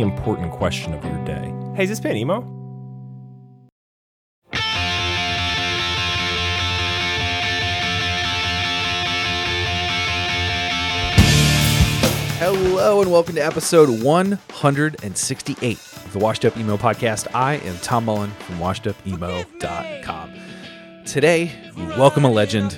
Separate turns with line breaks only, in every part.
important question of your day. Hey, is this band emo?
Hello and welcome to episode 168 of the Washed Up Emo podcast. I am Tom Mullen from washedupemo.com. Today, we welcome a legend,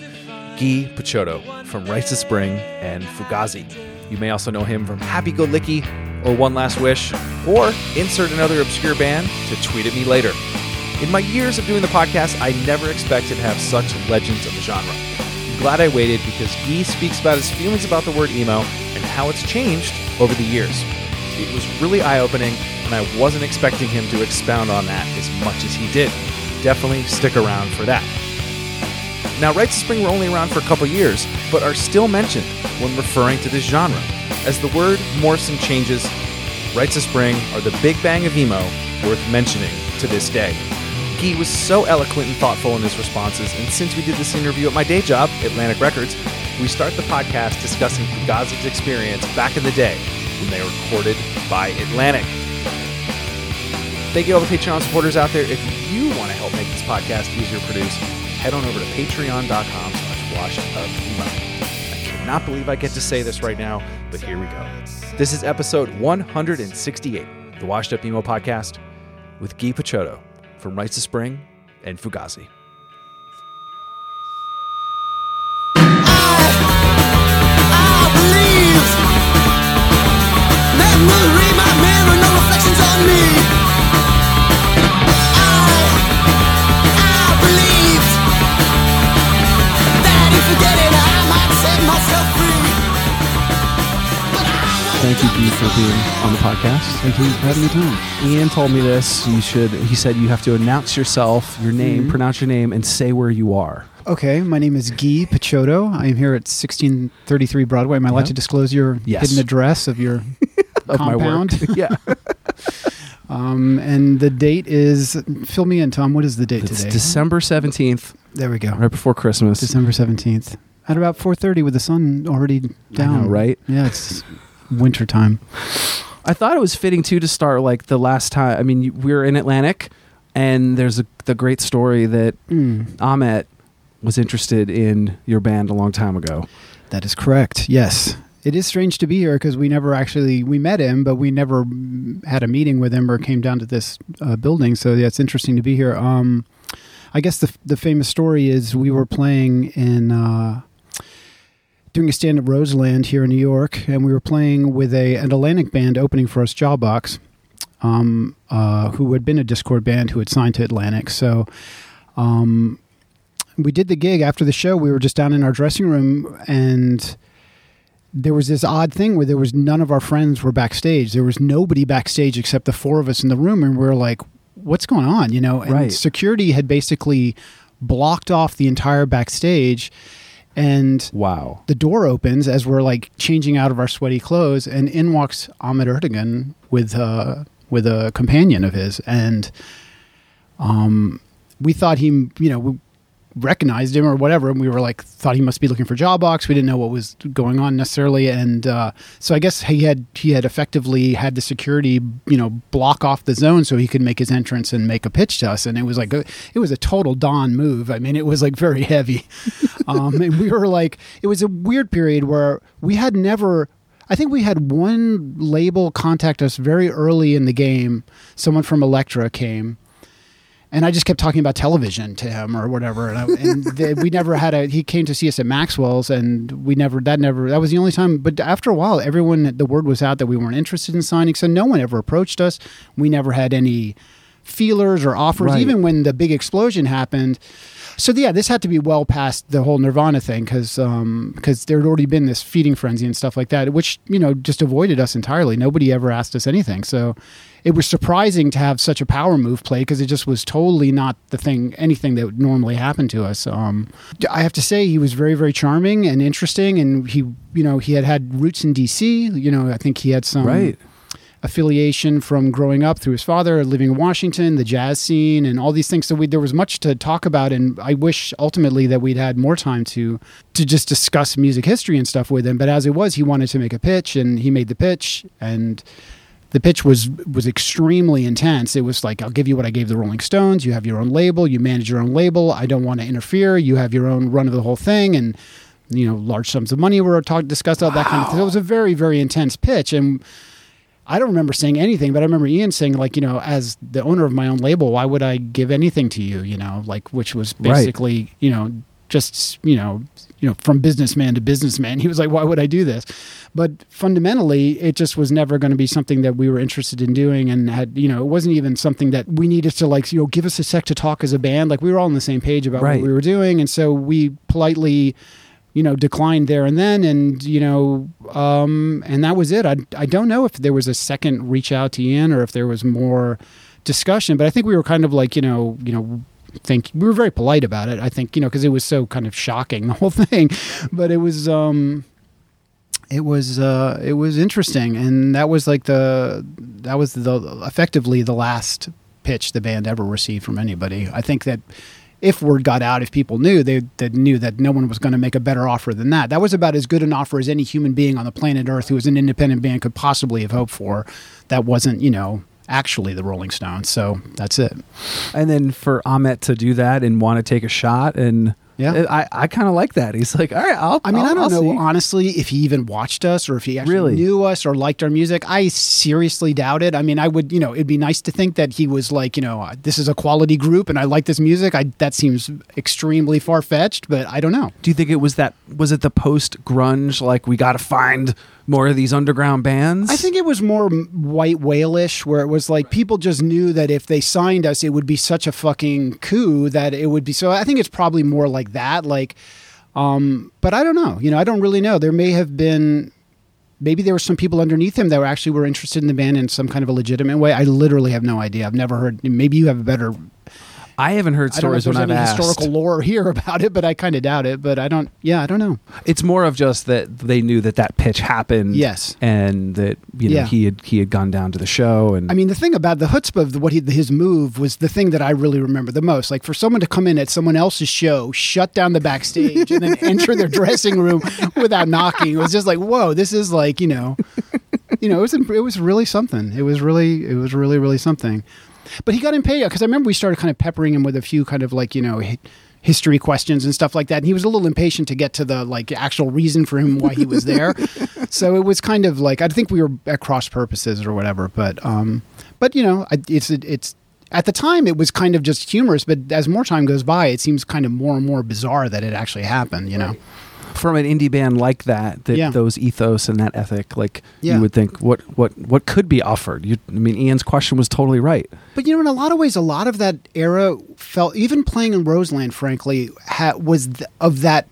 Guy Picciotto from Rites of Spring and Fugazi. You may also know him from Happy Go Licky or One Last Wish, or insert another obscure band to tweet at me later. In my years of doing the podcast, I never expected to have such legends of the genre. I'm glad I waited because Guy speaks about his feelings about the word emo and how it's changed over the years. It was really eye opening, and I wasn't expecting him to expound on that as much as he did. Definitely stick around for that. Now, Rites of Spring were only around for a couple years, but are still mentioned when referring to this genre. As the word morphs and changes, Rites of Spring are the big bang of emo worth mentioning to this day. Guy was so eloquent and thoughtful in his responses, and since we did this interview at my day job, Atlantic Records, we start the podcast discussing Fugazi's experience back in the day when they recorded by Atlantic. Thank you all the Patreon supporters out there. If you want to help make this podcast easier to produce, head on over to patreon.com slash washedupemo. I cannot believe I get to say this right now, but here we go. This is episode 168, the Washed Up Emo podcast with Guy Picciotto from Rites of Spring and Fugazi.
Thank you, for being on the podcast. Thank you for having me, time. Ian told me this. You should. He said you have to announce yourself, your name,
Mm-hmm.
pronounce your name, and say where you are.
Okay, my name is Guy Picciotto. I am here at 1633 Broadway. Am I allowed to disclose your
Yes.
hidden address of your
Of my work.
compound?
yeah,
um, and the date is, fill me in, Tom. What is the date
it's
today?
December seventeenth,
there we go.
right before Christmas.
December 17th. At about 4.30 with the sun already down.
know, right?
Yeah, it's winter time.
I thought it was fitting too to start like the last time. I mean, we were in Atlantic, and there's a, the great story that
Mm,
Ahmet was interested in your band a long time ago.
that is correct. Yes. It is strange to be here because we never actually we met him, but we never had a meeting with him or came down to this uh, building. So yeah, it's interesting to be here. Um, I guess the the famous story is we were playing in uh, doing a stand at Roseland here in New York, and we were playing with a an Atlantic band opening for us, Jawbox, um, uh, who had been a Dischord band who had signed to Atlantic. So. Um, we did the gig after the show. We were just down in our dressing room, and there was this odd thing where there was none of our friends were backstage. There was nobody backstage except the four of us in the room, and we are like, "What's going on?" You know, and
Right.
security had basically blocked off the entire backstage, and
Wow.
the door opens as we're like changing out of our sweaty clothes, and in walks Ahmet Ertegun with uh, with a companion of his, and um, we thought he, you know, we recognized him or whatever, and we were like thought he must be looking for Jawbox. We didn't know what was going on necessarily, and uh, so I guess he had he had effectively had the security, you know, block off the zone so he could make his entrance and make a pitch to us, and it was like a, it was a total Don move. I mean, it was like very heavy, um, and we were like, it was a weird period where we had never. I think we had one label contact us very early in the game. Someone from Elektra came, and I just kept talking about television to him or whatever. And, I, and the, we never had a. He came to see us at Maxwell's, and we never. That never. That was the only time. But after a while, everyone. The word was out that we weren't interested in signing, so no one ever approached us. We never had any feelers or offers,
Right.
even when the big explosion happened. So yeah, this had to be well past the whole Nirvana thing because because um, there had already been this feeding frenzy and stuff like that, which you know just avoided us entirely. Nobody ever asked us anything, so it was surprising to have such a power move played because it just was totally not the thing anything that would normally happen to us. Um, I have to say he was very very charming and interesting, and he you know he had had roots in D.C. You know I think he had some
Right.
affiliation from growing up through his father, living in Washington, the jazz scene, and all these things. So we, there was much to talk about, and I wish ultimately that we'd had more time to to just discuss music history and stuff with him. But as it was, he wanted to make a pitch, and he made the pitch, and the pitch was was extremely intense. It was like, I'll give you what I gave the Rolling Stones. You have your own label. You manage your own label. I don't want to interfere. You have your own run of the whole thing, and you know, large sums of money were talked discussed, all that kind of thing. It was a very very intense pitch, and I don't remember saying anything, but I remember Ian saying, like, you know, as the owner of my own label, why would I give anything to you? You know, like, which was
Right.
basically, you know, just you know, you know, from businessman to businessman. He was like, why would I do this? But fundamentally, it just was never going to be something that we were interested in doing, and had, you know, it wasn't even something that we needed to like, you know, give us a sec to talk as a band. Like, we were all on the same page about
Right.
what we were doing, and so we politely you know, declined there and then, and you know, um, and that was it. I I don't know if there was a second reach out to Ian or if there was more discussion, but I think we were kind of like you know, you know. Think we were very polite about it. I think you know because it was so kind of shocking the whole thing, but it was um, it was uh, it was interesting, and that was like the that was the effectively the last pitch the band ever received from anybody. I think that if word got out, if people knew, they, they knew that no one was going to make a better offer than that. That was about as good an offer as any human being on the planet Earth who was an independent band could possibly have hoped for. That wasn't, you know, actually the Rolling Stones. So that's it.
And then for Ahmet to do that and want to take a shot, and
Yeah.
I, I kind of like that. He's like, all right, I'll.
I mean,
I'll,
I don't
I'll
know
see."
honestly if he even watched us or if he actually
Really?
knew us or liked our music. I seriously doubt it. I mean, I would, you know, it'd be nice to think that he was like, you know, uh, this is a quality group and I like this music. I that seems extremely far fetched, but I don't know.
Do you think it was that? Was it the post grunge? Like we got to find more of these underground bands.
I think it was more white whale-ish, where it was like people just knew that if they signed us, it would be such a fucking coup that it would be. So I think it's probably more like that. Like, um, but I don't know. You know, I don't really know. There may have been. Maybe there were some people underneath him that were actually were interested in the band in some kind of a legitimate way. I literally have no idea. I've never heard. Maybe you have a better.
I haven't heard stories
I don't know if there's
when I've
any
asked.
historical lore here about it, but I kind of doubt it. But I don't. Yeah, I don't know.
It's more of just that they knew that that pitch happened.
Yes.
and that you know
Yeah.
he had he had gone down to the show and
I mean, the thing about the chutzpah of the, what he, his move was the thing that I really remember the most. Like for someone to come in at someone else's show, shut down the backstage, and then enter their dressing room without knocking, it was just like, whoa, this is like you know, you know, it was it was really something. It was really it was really really something. But he got in impatient because I remember we started kind of peppering him with a few kind of like you know. history questions and stuff like that and he was a little impatient to get to the like actual reason for him why he was there so it was kind of like i think we were at cross purposes or whatever but um but you know it's it's at the time it was kind of just humorous but as more time goes by it seems kind of more and more bizarre that it actually happened you know
from an indie band like that, that
Yeah.
those ethos and that ethic, like
Yeah.
you would think, what what what could be offered? You, I mean, Ian's question was totally right.
But you know, in a lot of ways, a lot of that era felt even playing in Roseland, frankly, ha- was th- of that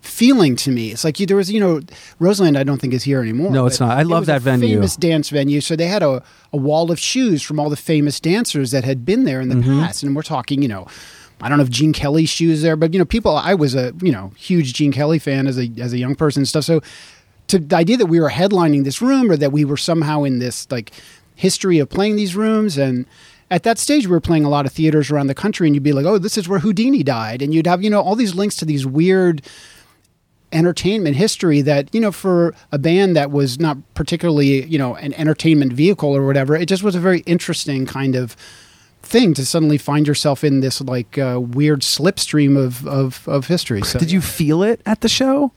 feeling to me. It's like you, there was, you know, Roseland. I don't think is here anymore.
No, it's not. I love that
a
venue.
Famous dance venue. So they had a, a wall of shoes from all the famous dancers that had been there in the
Mm-hmm.
past, and we're talking, you know. I don't know if Gene Kelly's shoes there, but you know, people. I was a you know huge Gene Kelly fan as a as a young person and stuff. So to the idea that we were headlining this room or that we were somehow in this like history of playing these rooms and at that stage we were playing a lot of theaters around the country and you'd be like oh this is where houdini died and you'd have you know all these links to these weird entertainment history that you know for a band that was not particularly you know an entertainment vehicle or whatever it just was a very interesting kind of thing to suddenly find yourself in this like uh, weird slipstream of, of of history so
Did you feel it at the show?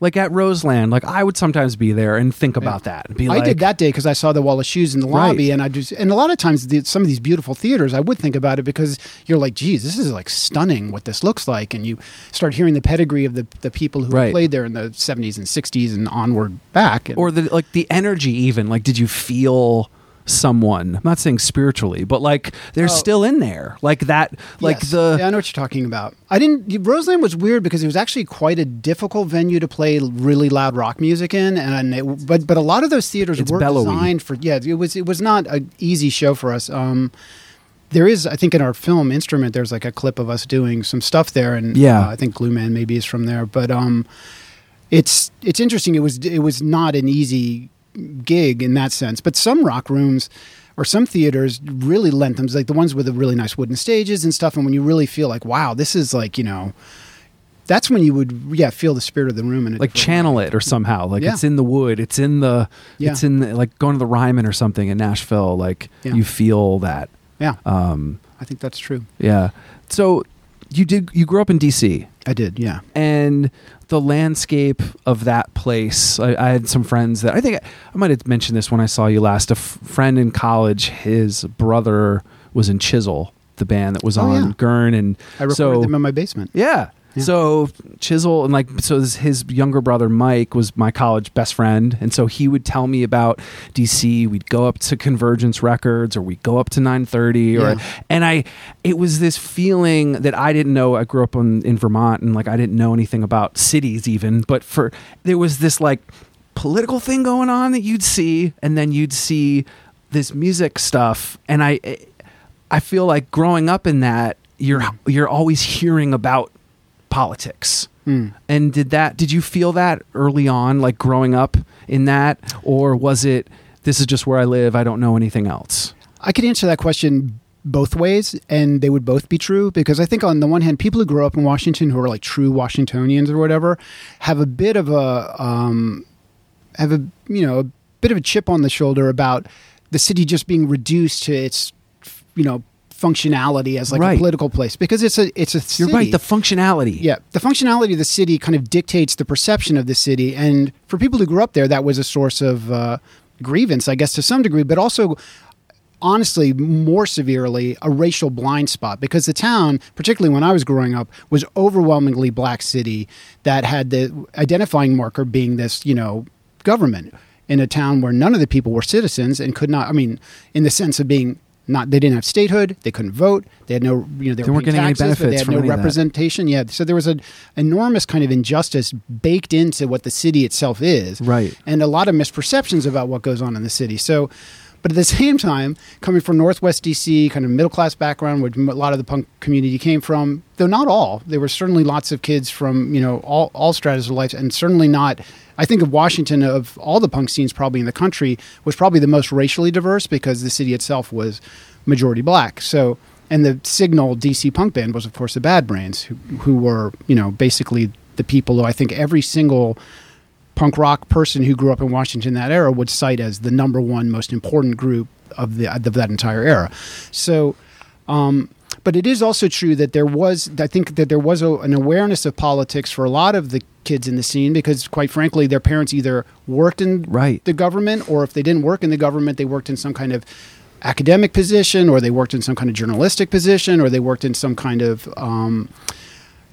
like at Roseland, like I would sometimes be there and think about that and be
I
like,
did that day because I saw the wall of shoes in the
Right.
lobby, and I just and a lot of times the, some of these beautiful theaters, I would think about it because you're like, geez, this is like stunning what this looks like, and you start hearing the pedigree of the the people who
Right.
played there in the 70s and 60s and onward back, and,
or the like the energy even like did you feel someone I'm not saying spiritually but like they're
Oh.
still in there like that like
Yes.
the
yeah, I know what you're talking about. I didn't. Roseland was weird because it was actually quite a difficult venue to play really loud rock music in, and it, but but a lot of those theaters
It's
were
bellowy.
designed for. Yeah, it was it was not an easy show for us. Um, there is, I think, in our film instrument, there's like a clip of us doing some stuff there, and
Yeah.
uh, I think Glue Man maybe is from there, but um, it's it's interesting. It was it was not an easy gig in that sense, but some rock rooms or some theaters really lent them like the ones with the really nice wooden stages and stuff. And when you really feel like, wow, this is like you know, that's when you would yeah feel the spirit of the room and
like channel it or somehow like
Yeah.
it's in the wood it's in the
Yeah.
it's in the, like going to the Ryman or something in Nashville like
Yeah.
you feel that
yeah.
um
I think that's true.
yeah so you did you grew up in DC
I did. Yeah.
and the landscape of that place I, I had some friends that i think I, I might have mentioned this when i saw you last a f- friend in college his brother was in chisel the band that was
Oh,
on
yeah.
gurn and
I recorded
so
them in my basement.
yeah.
Yeah.
So Chisel and like so this- his younger brother Mike was my college best friend, and so he would tell me about DC. We'd go up to Convergence Records, or we'd go up to 930, or
Yeah.
and I, it was this feeling that I didn't know. I grew up in, in Vermont, and like I didn't know anything about cities even, but for there was this like political thing going on that you'd see, and then you'd see this music stuff, and I, I feel like growing up in that, you're you're always hearing about politics.
Mm.
And did that? Did you feel that early on, like growing up in that, or was it? This is just where I live. I don't know anything else.
I could answer that question both ways, and they would both be true because I think on the one hand, people who grow up in Washington who are like true Washingtonians or whatever have a bit of a um, have a you know a bit of a chip on the shoulder about the city just being reduced to its you know functionality as like
Right.
a political place because it's a it's a city.
You're right. The functionality.
Yeah, the functionality of the city kind of dictates the perception of the city, and for people who grew up there, that was a source of uh, grievance, I guess, to some degree, but also. Honestly, more severely, a racial blind spot because the town, particularly when I was growing up, was overwhelmingly black city that had the identifying marker being this, you know, government in a town where none of the people were citizens and could not. I mean, in the sense of being not, they didn't have statehood, they couldn't vote, they had no, you know, they,
They
were
weren't getting any
taxes, but they had no
any
representation. Yeah, so there was an enormous kind of injustice baked into what the city itself is,
Right.
And a lot of misperceptions about what goes on in the city. So, but at the same time, coming from Northwest DC, kind of middle class background, where a lot of the punk community came from, though not all, there were certainly lots of kids from you know all all stratas of life, and certainly not. I think of Washington of all the punk scenes probably in the country was probably the most racially diverse because the city itself was majority black. So and the signal DC punk band was of course the Bad Brains, who, who were you know basically the people who I think every single punk rock person who grew up in Washington that era would cite as the number one most important group of the of that entire era. So, um, but it is also true that there was I think that there was a, an awareness of politics for a lot of the kids in the scene because quite frankly their parents either worked in
Right.
the government or if they didn't work in the government they worked in some kind of academic position or they worked in some kind of journalistic position or they worked in some kind of um,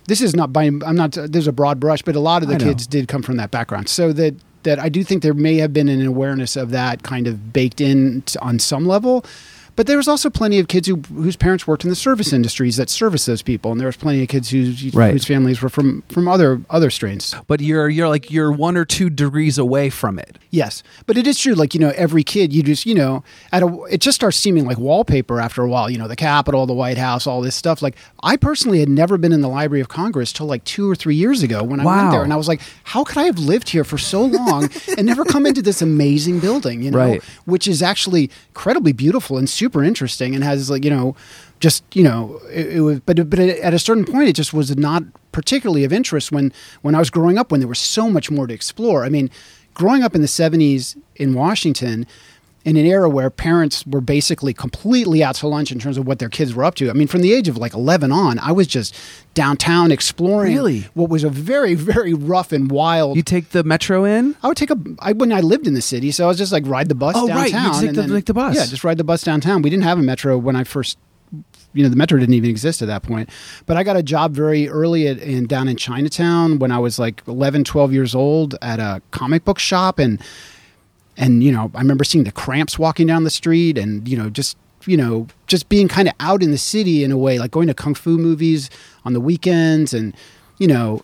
this is not by I'm not there's a broad brush, but a lot of the kids did come from that background. So that that I do think there may have been an awareness of that kind of baked in t- on some level. But there was also plenty of kids who, whose parents worked in the service industries that service those people, and there was plenty of kids whose,
Right.
whose families were from, from other other strains.
But you're you're like you're one or two degrees away from it.
Yes, but it is true. Like you know, every kid, you just you know, at a, it just starts seeming like wallpaper after a while. You know, the Capitol, the White House, all this stuff. Like I personally had never been in the Library of Congress till like two or three years ago when I went there, and I was like, how could I have lived here for so long and never come into this amazing building? You know,
Right.
which is actually incredibly beautiful and super interesting, and has like you know. Just you know, it, it was, but but at a certain point, it just was not particularly of interest when when I was growing up. When there was so much more to explore. I mean, growing up in the 70s in Washington, in an era where parents were basically completely out to lunch in terms of what their kids were up to. I mean, from the age of like 11 on, I was just downtown exploring
Really?
what was a very, very rough and wild.
You take the metro in?
I would take a I when I lived in the city, so I was just like ride the bus
Oh, right. You take the- like the bus.
Yeah, just ride the bus downtown. We didn't have a metro when I first you know the metro didn't even exist at that point but i got a job very early at, in down in chinatown when i was like 11 12 years old at a comic book shop and and you know i remember seeing the cramps walking down the street and you know just you know just being kind of out in the city in a way like going to kung fu movies on the weekends and you know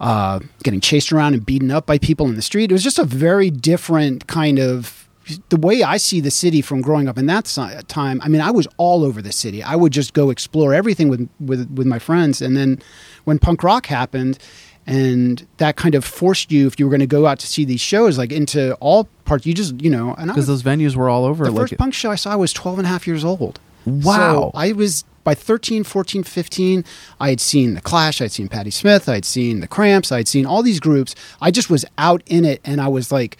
uh, getting chased around and beaten up by people in the street. It was just a very different kind of the way I see the city from growing up in that time, I mean, I was all over the city. I would just go explore everything with with with my friends, and then when punk rock happened, and that kind of forced you, if you were going to go out to see these shows, like into all parts, you just you know,
Because those venues were all over.
the
like
first punk show I saw I was 12 and a half years old.
Wow.
So I was by 13, 14, 15, I had seen The Clash, I'd seen Patti Smith, I'd seen The Cramps, I'd seen all these groups. I just was out in it and I was like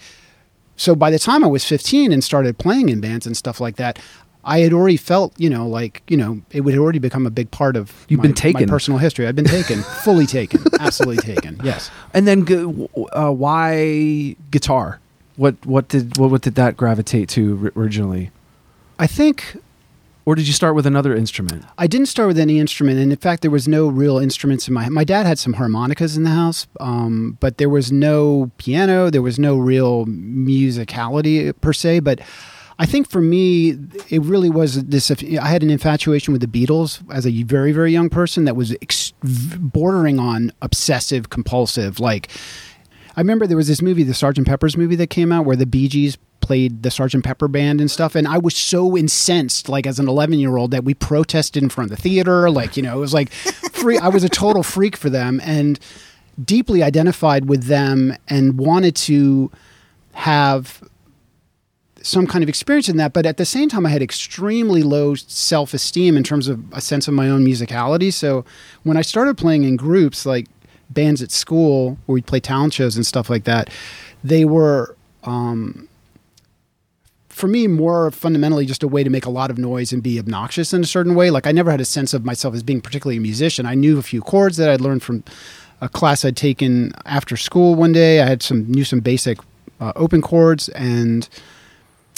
so by the time I was 15 and started playing in bands and stuff like that, I had already felt, you know, like, you know, it would already become a big part of
You've
my,
been taken.
my personal history. I've been taken, fully taken, absolutely taken. Yes.
And then, uh, why guitar? What what did what, what did that gravitate to originally?
I think
Or did you start with another instrument?
I didn't start with any instrument, and in fact, there was no real instruments in my. My dad had some harmonicas in the house, um, but there was no piano. There was no real musicality per se. But I think for me, it really was this. I had an infatuation with the Beatles as a very very young person that was ex- bordering on obsessive compulsive. Like I remember there was this movie, the Sergeant Pepper's movie that came out where the Bee Gees played the Sergeant Pepper band and stuff. And I was so incensed, like as an 11 year old, that we protested in front of the theater. Like, you know, it was like free. I was a total freak for them and deeply identified with them and wanted to have some kind of experience in that. But at the same time, I had extremely low self esteem in terms of a sense of my own musicality. So when I started playing in groups like bands at school where we'd play talent shows and stuff like that, they were. Um, for me, more fundamentally, just a way to make a lot of noise and be obnoxious in a certain way. Like I never had a sense of myself as being particularly a musician. I knew a few chords that I'd learned from a class I'd taken after school one day. I had some knew some basic uh, open chords, and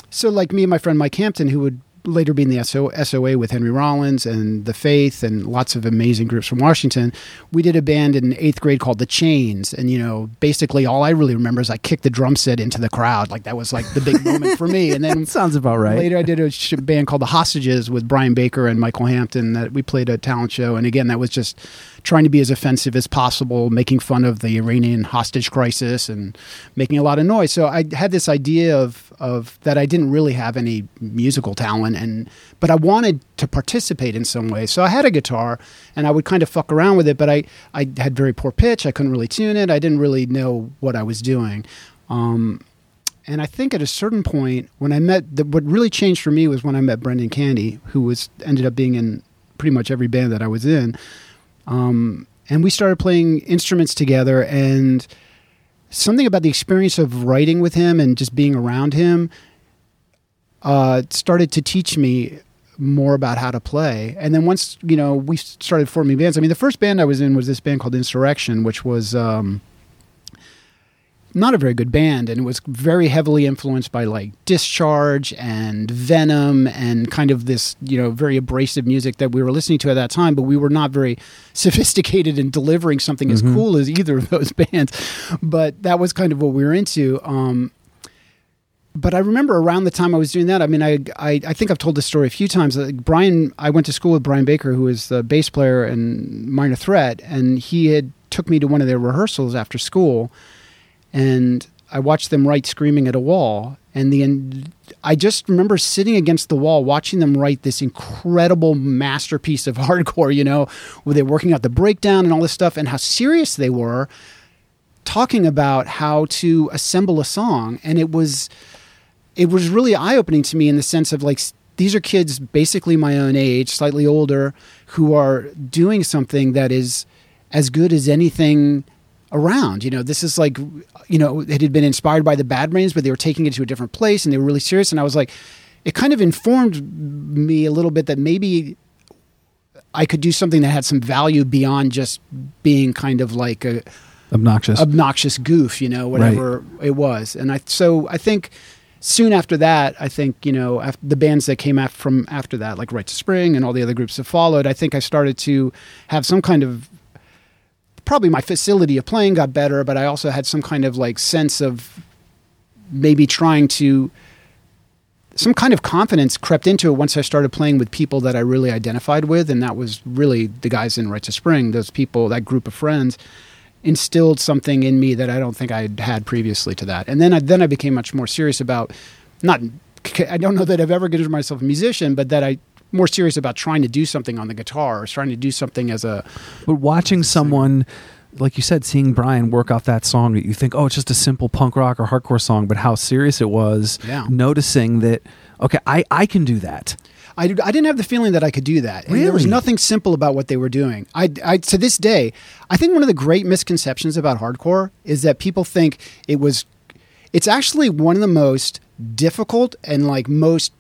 so like me and my friend Mike Hampton, who would later be in the SO, SOA with Henry Rollins and The Faith and lots of amazing groups from Washington, we did a band in eighth grade called The Chains. And, you know, basically all I really remember is I kicked the drum set into the crowd. Like that was like the big moment for me. And then
Sounds about right.
Later, I did a sh- band called The Hostages with Brian Baker and Michael Hampton that we played a talent show. And again, that was just trying to be as offensive as possible, making fun of the Iranian hostage crisis and making a lot of noise. So I had this idea of of that I didn't really have any musical talent, and but I wanted to participate in some way. So I had a guitar, and I would kind of fuck around with it, but I I had very poor pitch. I couldn't really tune it. I didn't really know what I was doing. Um, and I think at a certain point, when I met, the, what really changed for me was when I met Brendan Canty, who was ended up being in pretty much every band that I was in. Um, and we started playing instruments together, and something about the experience of writing with him and just being around him uh, started to teach me more about how to play. And then once you know we started forming bands. I mean, the first band I was in was this band called Insurrection, which was. Um, not a very good band and it was very heavily influenced by like discharge and venom and kind of this you know very abrasive music that we were listening to at that time but we were not very sophisticated in delivering something as cool as either of those bands but that was kind of what we were into um, but I remember around the time I was doing that, I mean, I, I, I think I've told this story a few times. Like Brian, I went to school with Brian Baker, who is the bass player in Minor Threat, and he had took me to one of their rehearsals after school, and I watched them write "Screaming at a Wall," and the I just remember sitting against the wall watching them write this incredible masterpiece of hardcore. You know, where they're working out the breakdown and all this stuff, and how serious they were talking about how to assemble a song, and it was it was really eye opening to me in the sense of like these are kids basically my own age, slightly older, who are doing something that is as good as anything around. You know, this is like, you know, it had been inspired by the Bad Brains, but they were taking it to a different place and they were really serious. And I was like, it kind of informed me a little bit that maybe I could do something that had some value beyond just being kind of like a
Obnoxious.
obnoxious goof, you know, whatever it was. And I so I think soon after that, I think you know the bands that came af- from after that, like Rites of Spring and all the other groups that followed, I think I started to have some kind of probably my facility of playing got better, but I also had some kind of like sense of maybe trying to some kind of confidence crept into it once I started playing with people that I really identified with, and that was really the guys in Rites of Spring. Those people, that group of friends, instilled something in me that I don't think I had had previously to that. And then I then I became much more serious about not. I don't know that I've ever considered myself a musician, but that I more serious about trying to do something on the guitar or trying to do something as a
But watching someone, like you said, seeing Brian work off that song, you think, oh, it's just a simple punk rock or hardcore song, but how serious it was.
Yeah.
Noticing that, okay, I, I can do that.
I, I didn't have the feeling that I could do that. And There was nothing simple about what they were doing. I, I, to this day, I think one of the great misconceptions about hardcore is that people think it was, it's actually one of the most difficult and like most,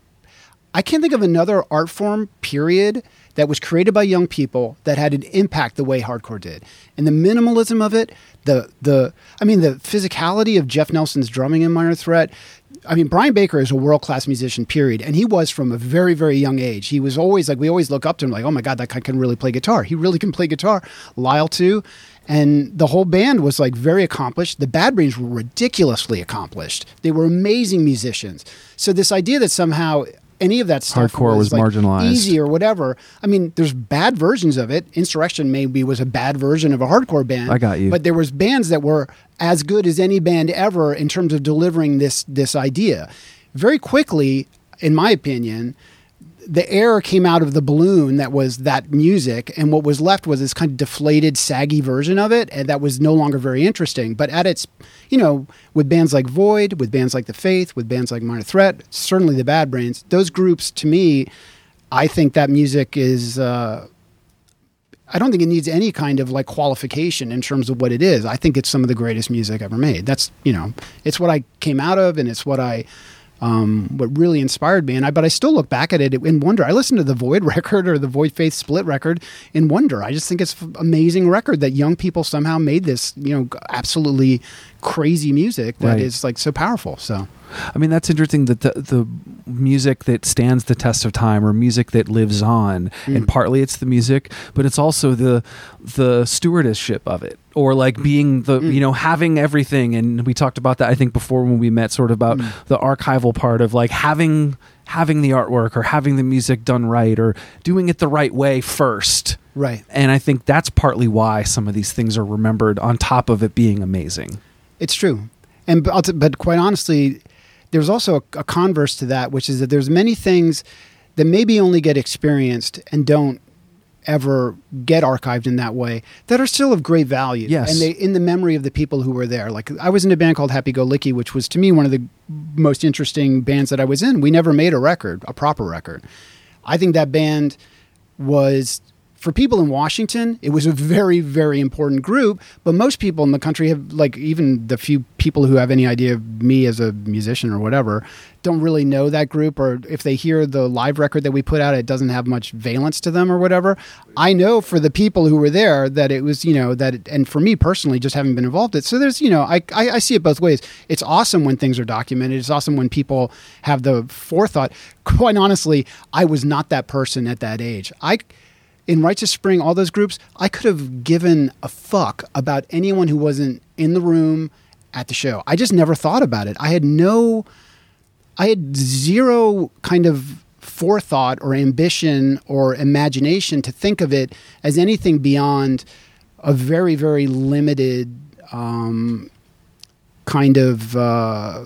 I can't think of another art form, period, that was created by young people that had an impact the way hardcore did. And the minimalism of it, the, the, I mean, the physicality of Jeff Nelson's drumming in Minor Threat, I mean, Brian Baker is a world class musician, period. And he was from a very, very young age. He was always like, we always look up to him, like, oh my God, that guy can really play guitar. He really can play guitar. Lyle, too. And the whole band was like very accomplished. The Bad Brains were ridiculously accomplished. They were amazing musicians. So, this idea that somehow any of that stuff
Hardcore was
like,
marginalized.
easy or whatever. I mean, there's bad versions of it. Insurrection maybe was a bad version of a hardcore band.
I got you.
But there was bands that were as good as any band ever in terms of delivering this this idea. Very quickly, in my opinion, the air came out of the balloon that was that music, and what was left was this kind of deflated, saggy version of it, and that was no longer very interesting. But at its, you know, with bands like Void, with bands like The Faith, with bands like Minor Threat, certainly the Bad Brains, those groups to me, I think that music is. Uh, I don't think it needs any kind of like qualification in terms of what it is. I think it's some of the greatest music ever made. That's you know, it's what I came out of, and it's what I, um, what really inspired me. And I, but I still look back at it in wonder. I listened to the Void record or the Void Faith Split record in wonder. I just think it's an amazing record that young people somehow made this, you know, absolutely crazy music that is
Right.
like so powerful. So
I mean, that's interesting that the, the music that stands the test of time or music that lives on, and mm. partly it's the music, but it's also the the stewardship of it, or like being the mm. you know having everything. And we talked about that I think before when we met, sort of about mm. the archival part of like having having the artwork or having the music done right or doing it the right way first.
right.
And I think that's partly why some of these things are remembered on top of it being amazing.
It's true, and but, but quite honestly, there's also a, a converse to that, which is that there's many things that maybe only get experienced and don't ever get archived in that way that are still of great value.
Yes.
and they in the memory of the people who were there. Like I was in a band called Happy Go Licky, which was to me one of the most interesting bands that I was in. We never made a record, a proper record. I think that band was for people in Washington, it was a very, very important group. But most people in the country have, like, even the few people who have any idea of me as a musician or whatever, don't really know that group. Or if they hear the live record that we put out, it doesn't have much valence to them or whatever. I know for the people who were there that it was, you know, that, it, and for me personally, just having been involved in it. So there's, you know, I, I, I see it both ways. It's awesome when things are documented. It's awesome when people have the forethought. Quite honestly, I was not that person at that age. I, in Rites of Spring, all those groups, I could have given a fuck about anyone who wasn't in the room at the show. I just never thought about it. I had no, I had zero kind of forethought or ambition or imagination to think of it as anything beyond a very, very limited um, kind of. Uh,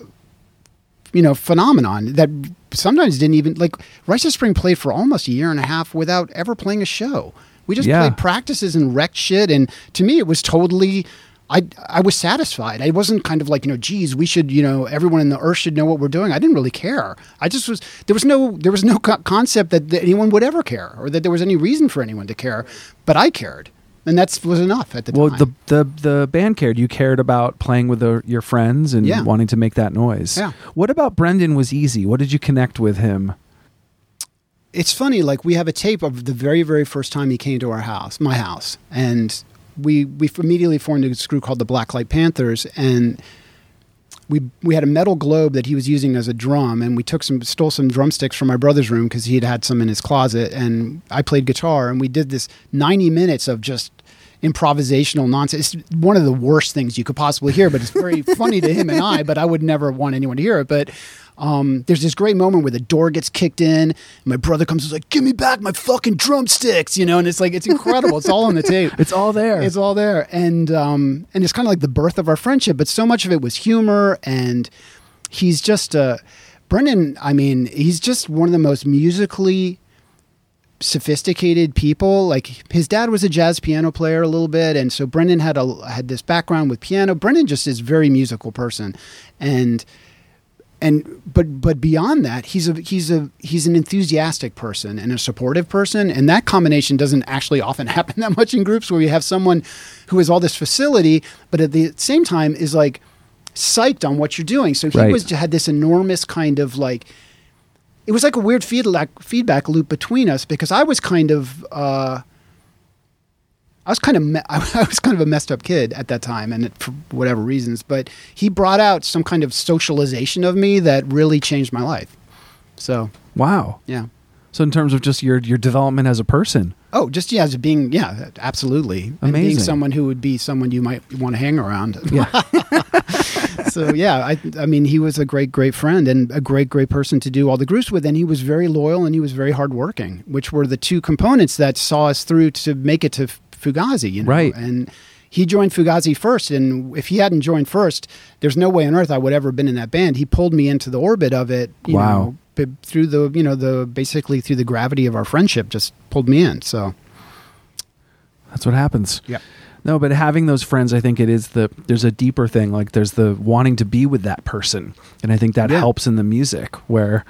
you know phenomenon that sometimes didn't even like Rites of Spring played for almost a year and a half without ever playing a show. We just
Yeah.
played practices and wrecked shit, and to me, it was totally. I I was satisfied. I wasn't kind of like you know, geez, we should you know, everyone in the earth should know what we're doing. I didn't really care. I just was there was no there was no co- concept that, that anyone would ever care or that there was any reason for anyone to care, but I cared. And that was enough at the
Well,
time.
Well, the, the the band cared. You cared about playing with the, your friends and
Yeah.
wanting to make that noise.
Yeah.
What about Brendan was easy? What did you connect with him?
it's funny like we have a tape of the very very first time he came to our house my house and we we immediately formed a group called the blacklight panthers and we we had a metal globe that he was using as a drum and we took some stole some drumsticks from my brother's room because he had had some in his closet and i played guitar and we did this 90 minutes of just improvisational nonsense. It's one of the worst things you could possibly hear but it's very funny to him and i but i would never want anyone to hear it. But um, there's this great moment where the door gets kicked in and my brother comes and is like give me back my fucking drumsticks you know and it's like it's incredible it's all on the tape
It's all there.
it's all there, and um, and it's kind of like the birth of our friendship. But so much of it was humor, and he's just uh, Brendan. I mean, he's just one of the most musically sophisticated people. Like his dad was a jazz piano player a little bit, and so Brendan had a had this background with piano. Brendan just is a very musical person, and and but but beyond that he's a he's a he's an enthusiastic person and a supportive person and that combination doesn't actually often happen that much in groups where you have someone who has all this facility but at the same time is like psyched on what you're doing so he
Right.
was had this enormous kind of like it was like a weird feedback feedback loop between us because I was kind of uh, I was kind of me- I was kind of a messed up kid at that time, and it, for whatever reasons. But he brought out some kind of socialization of me that really changed my life. So
wow.
yeah.
So in terms of just your your development as a person,
Oh, just yeah, as being yeah, absolutely, and being someone who would be someone you might want to hang around.
Yeah.
so yeah, I I mean he was a great great friend and a great great person to do all the groups with, and he was very loyal and he was very hardworking, which were the two components that saw us through to make it to Fugazi, you know.
Right.
And he joined Fugazi first, and if he hadn't joined first, there's no way on earth I would ever have been in that band. He pulled me into the orbit of it. You
Wow.
Know, through the you know the basically through the gravity of our friendship, just pulled me in. So
that's what happens.
yeah.
No, but having those friends, I think it is the there's a deeper thing. Like there's the wanting to be with that person, and I think that
Yeah.
helps in the music where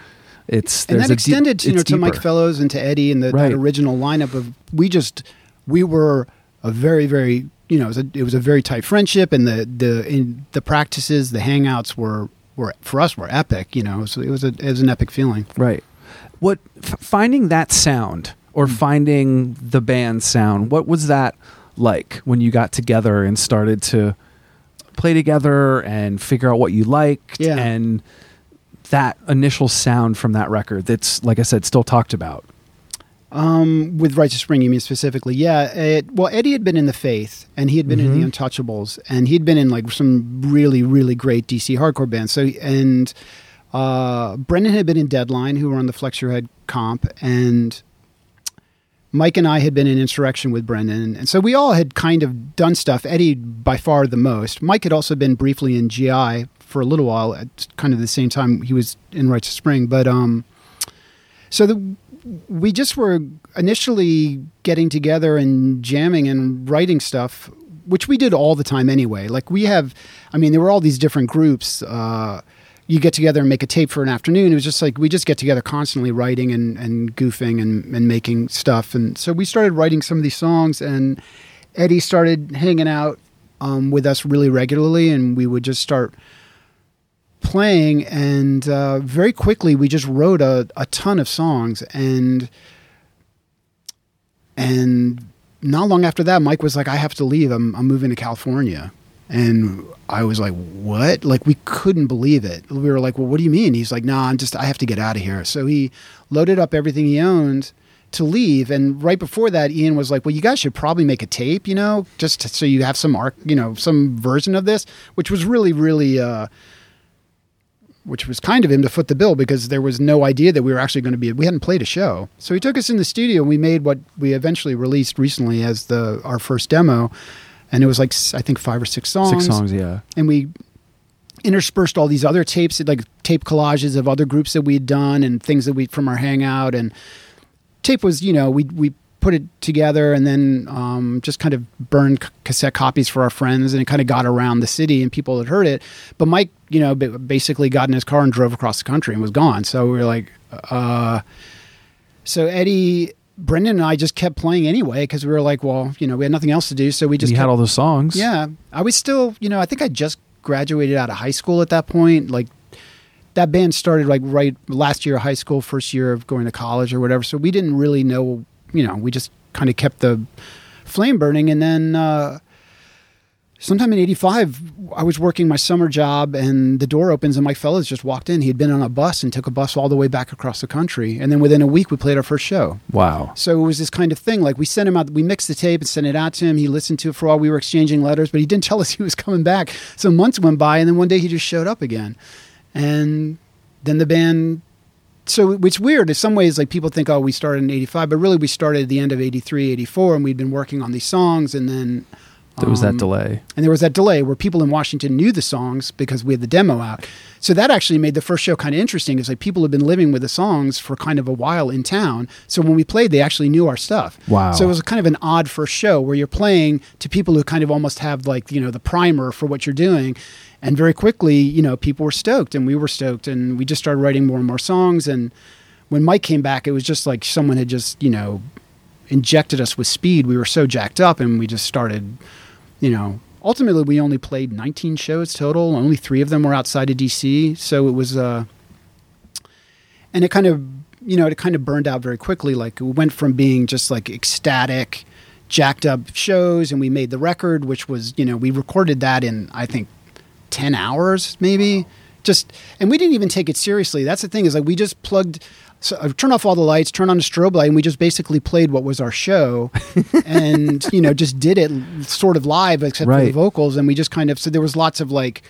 it's
and that
deep-
extended to, you know
it's
to Mike. Fellows and to Eddie and the,
Right.
that original lineup of we just we were a very very you know it was a, it was a very tight friendship and the the in the practices the hangouts were were for us were epic you know so it was a it was an epic feeling
Right. What f- finding that sound or
Hmm.
finding the band sound? What was that like when you got together and started to play together and figure out what you liked
Yeah.
and that initial sound from that record that's like I said still talked about.
Um, with Rites of Spring, you mean specifically? Yeah. It, well, Eddie had been in the Faith, and he had been in the Untouchables, and he'd been in like some really, really great DC hardcore bands. So, and uh, Brendan had been in Deadline, who were on the Flex Your Head comp, and Mike and I had been in Insurrection with Brendan, and so we all had kind of done stuff. Eddie by far the most. Mike had also been briefly in GI for a little while at kind of the same time he was in Rites of Spring, but um, so the we just were initially getting together and jamming and writing stuff, which we did all the time anyway. Like we have, I mean, there were all these different groups. Uh, you get together and make a tape for an afternoon. It was just like we just get together constantly writing and, and goofing and, and making stuff. And so we started writing some of these songs, and Eddie started hanging out um, with us really regularly, and we would just start playing and uh, very quickly we just wrote a, a ton of songs and and not long after that mike was like i have to leave. I'm, I'm moving to california. And i was like what? Like we couldn't believe it. We were like well what do you mean? He's like no nah, i'm just i have to get out of here. So he loaded up everything he owned to leave and right before that ian was like well you guys should probably make a tape you know just so you have some arc you know some version of this which was really really uh which was kind of him to foot the bill because there was no idea that we were actually going to be we hadn't played a show. So he took us in the studio and we made what we eventually released recently as the our first demo. And it was like i think five or six songs
Six songs, yeah.
and we interspersed all these other tapes like tape collages of other groups that we'd done and things that we from our hangout. And tape was you know we we put it together and then um, just kind of burned cassette copies for our friends and it kind of got around the city and people had heard it. But mike you know basically got in his car and drove across the country and was gone so we were like uh so eddie Brendan and I just kept playing anyway because we were like, well, you know, we had nothing else to do, so we just
you
kept,
had all those songs.
yeah. I was still, you know, I think I just graduated out of high school at that point. Like that band started like right last year of high school, first year of going to college or whatever. So we didn't really know, you know, we just kind of kept the flame burning. And then uh, sometime in 85, I was working my summer job and the door opens and Mike Fellows just walked in. He had been on a bus and took a bus all the way back across the country. And then within a week, we played our first show.
Wow.
So it was this kind of thing. Like we sent him out, we mixed the tape and sent it out to him. He listened to it for a while. We were exchanging letters, but he didn't tell us he was coming back. So months went by, and then one day he just showed up again. And then the band. So it's weird. In some ways, like people think, oh, we started in '85, but really we started at the end of '83, '84, and we'd been working on these songs, and then
There was that
um,
delay.
and there was that delay where people in Washington knew the songs because we had the demo out. So that actually made the first show kind of interesting. It's like people had been living with the songs for kind of a while in town. So when we played, they actually knew our stuff.
Wow.
So it was kind of an odd first show where you're playing to people who kind of almost have like, you know, the primer for what you're doing. And very quickly, you know, people were stoked and we were stoked and we just started writing more and more songs. And when Mike came back, it was just like someone had just, you know, injected us with speed. We were so jacked up and we just started you know, ultimately we only played 19 shows total. Only three of them were outside of DC. So it was, uh, and it kind of, you know, it kind of burned out very quickly. Like it went from being just like ecstatic, jacked up shows, and we made the record, which was, you know, we recorded that in, I think, 10 hours maybe. Just, and we didn't even take it seriously. That's the thing is like we just plugged, so I turned off all the lights, turned on a strobe light, and we just basically played what was our show, and you know just did it sort of live, except for the vocals, and we just kind of so there was lots of like,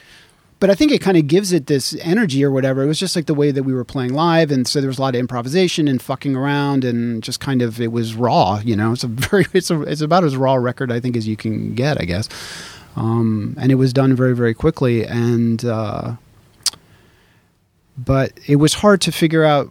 but I think it kind of gives it this energy or whatever. It was just like the way that we were playing live, and so there was a lot of improvisation and fucking around, and just kind of it was raw. You know, it's a very it's a it's about as raw a record I think as you can get, I guess. Um, and it was done very very quickly, and uh, but it was hard to figure out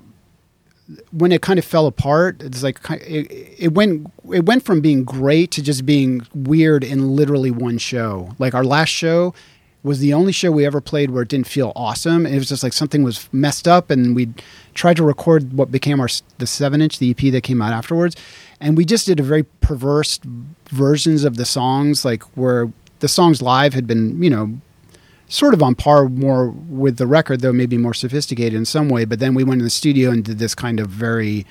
when it kind of fell apart. It's like it, it went it went from being great to just being weird in literally one show. Like our last show was the only show we ever played where it didn't feel awesome. It was just like something was messed up, and we tried to record what became our the seven inch, the EP that came out afterwards, and we just did a very perverse versions of the songs, like where the songs live had been, you know, sort of on par more with the record, though maybe more sophisticated in some way. But then we went in the studio and did this kind of very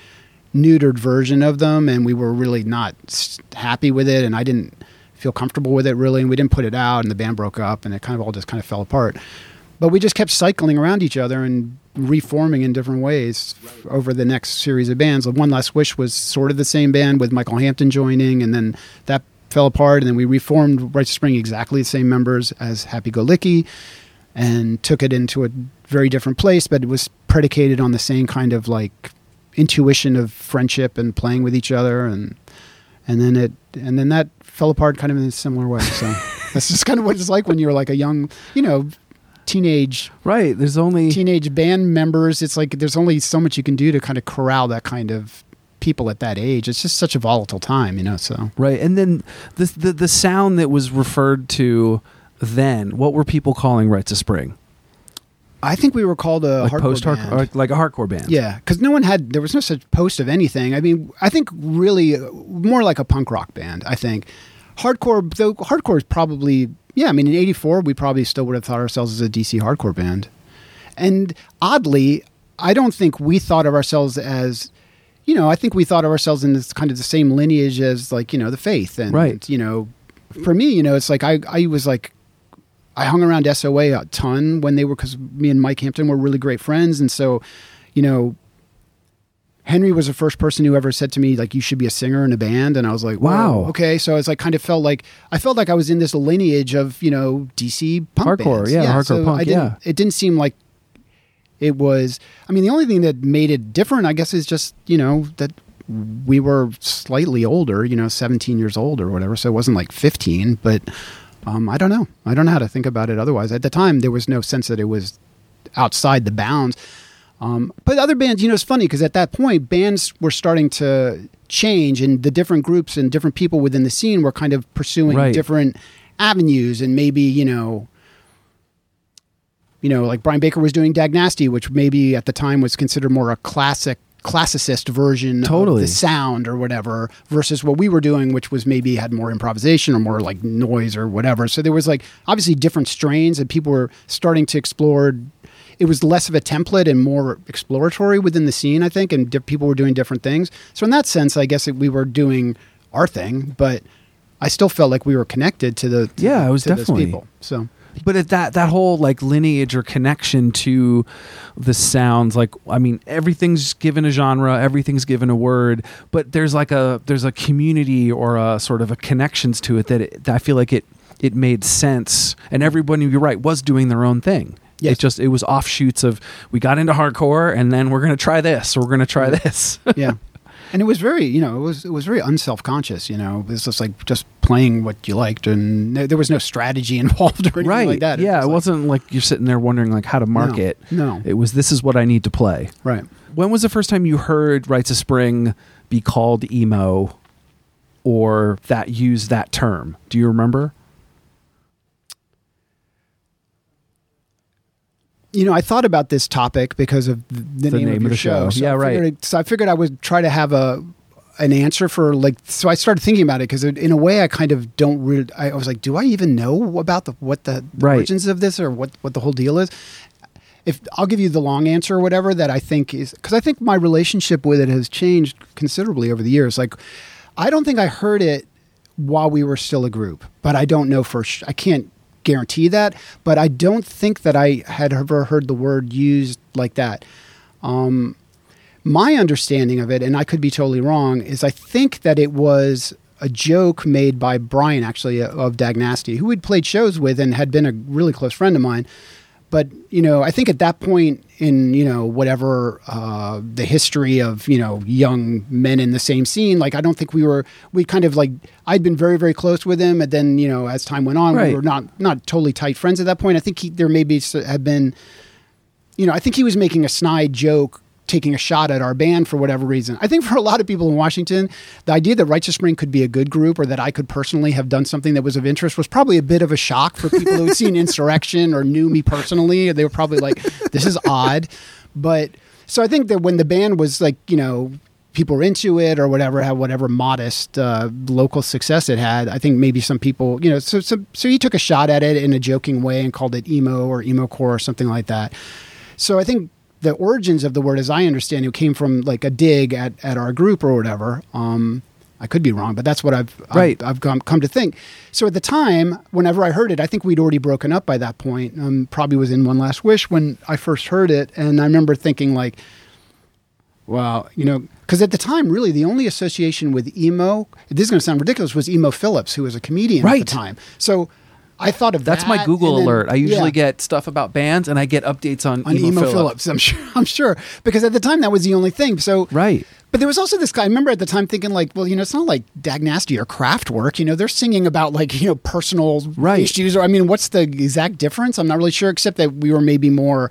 neutered version of them, and we were really not happy with it, and I didn't feel comfortable with it really, and we didn't put it out, and the band broke up, and it kind of all just kind of fell apart. But we just kept cycling around each other and reforming in different ways over the next series of bands. One Last Wish was sort of the same band with Michael Hampton joining, and then that fell apart, and then we reformed Rites of Spring exactly the same members as Happy Go Licky, and took it into a very different place, but it was predicated on the same kind of like intuition of friendship and playing with each other, and and then it and then that fell apart kind of in a similar way. So that's just kind of what it's like when you're like a young, you know, teenage
Right. There's only
teenage band members. It's like there's only so much you can do to kind of corral that kind of people at that age. It's just such a volatile time, you know. So
right, and then the the the sound that was referred to then. What were people calling Rites of Spring?
I think we were called a
Like
hardcore
post
band.
hardcore, like a hardcore band.
Yeah, because no one had. There was no such post of anything. I mean, I think really uh, more like a punk rock band. I think hardcore. Though hardcore is probably yeah. I mean, in '84, we probably still would have thought ourselves as a DC hardcore band. And oddly, I don't think we thought of ourselves as. You know, I think we thought of ourselves in this kind of the same lineage as like you know the faith and
Right.
you know, for me, you know, it's like I I was like I hung around SOA a ton when they were because me and Mike Hampton were really great friends, and so you know, Henry was the first person who ever said to me like, "You should be a singer in a band," and I was like,
Wow.
okay." So it's like kind of felt like I felt like I was in this lineage of you know DC punk
Hardcore,
bands.
yeah, hardcore
so
punk,
didn't,
yeah.
it didn't seem like it was. I mean, the only thing that made it different, I guess, is just you know that we were slightly older, you know, 17 years old or whatever. So it wasn't like 15, but um, I don't know. I don't know how to think about it otherwise. At the time, there was no sense that it was outside the bounds. Um, but other bands, you know, it's funny because at that point, bands were starting to change, and the different groups and different people within the scene were kind of pursuing
Right.
different avenues, and maybe you know, you know, like Brian Baker was doing Dag Nasty, which maybe at the time was considered more a classic classicist version
Totally.
of the sound or whatever versus what we were doing which was maybe had more improvisation or more like noise or whatever. So there was like obviously different strains and people were starting to explore. It was less of a template and more exploratory within the scene i think and di- people were doing different things. So in that sense i guess we were doing our thing but i still felt like we were connected to the to
Yeah, it was definitely-
people so
but it, that that whole like lineage or connection to the sounds like i mean everything's given a genre everything's given a word but there's like a there's a community or a sort of a connections to it that, it, that i feel like it it made sense. And everybody you're right was doing their own thing.
Yes.
it just it was offshoots of we got into hardcore and then we're gonna try this we're gonna try this.
Yeah and it was very you know it was it was very unself-conscious you know. It was just like just playing what you liked and there there was no strategy involved or anything
right.
like that
yeah
was
it
like-
wasn't like you're sitting there wondering like how to market.
No.
it was this is what i need to play.
Right.
When was the first time you heard Rites of Spring be called emo or that use that term? Do you remember?
You know, I thought about this topic because of the, the, name,
name
of,
of
your
the
show.
show.
So
Yeah,
I
right.
figured- So I figured I would try to have a an answer for like. So I started thinking about it because in a way I kind of don't. Really, I was like, do I even know about the what the, the
Right.
origins of this or what what the whole deal is? If I'll give you the long answer or whatever that I think is because I think my relationship with it has changed considerably over the years. Like, I don't think I heard it while we were still a group, but I don't know for sh- I can't guarantee that, but I don't think that I had ever heard the word used like that. Um, my understanding of it, and I could be totally wrong, is I think that it was a joke made by Brian, actually, uh, of Dag Nasty, who we'd played shows with and had been a really close friend of mine. But, you know, I think at that point in, you know, whatever uh, the history of, you know, young men in the same scene, like, I don't think we were, we kind of like, I'd been very, very close with him. And then, you know, as time went on,
Right.
we were not, not totally tight friends at that point. I think he, there maybe have been, you know, I think he was making a snide joke, taking a shot at our band for whatever reason. I think for a lot of people in Washington, the idea that Rites of Spring could be a good group or that I could personally have done something that was of interest was probably a bit of a shock for people who had seen Insurrection or knew me personally. They were probably like, this is odd. But so I think that when the band was like, you know, people were into it or whatever, had whatever modest uh, local success it had. I think maybe some people, you know, so, so so he took a shot at it in a joking way and called it emo or emo core or something like that. So I think the origins of the word, as I understand it, came from like a dig at, at our group or whatever. Um, I could be wrong, but that's what I've I've- I've, come come to think. So at the time, whenever I heard it, I think we'd already broken up by that point. Um, probably was in One Last Wish when I first heard it, and I remember thinking like, Wow, you know, because at the time, really, the only association with emo, this is going to sound ridiculous, was Emo Philips, who was a comedian at the time. So I thought of
That's
that,
my Google
then-
alert. I usually
yeah,
get stuff about bands and I get updates on,
on Emo, Philips. I'm sure, I'm sure, because at the time that was the only thing. So
Right.
But there was also this guy. I remember at the time thinking like, well, you know, it's not like Dag Nasty or Kraftwerk. You know, they're singing about like you know personal
Right.
issues. Or I mean, what's the exact difference? I'm not really sure, except that we were maybe more.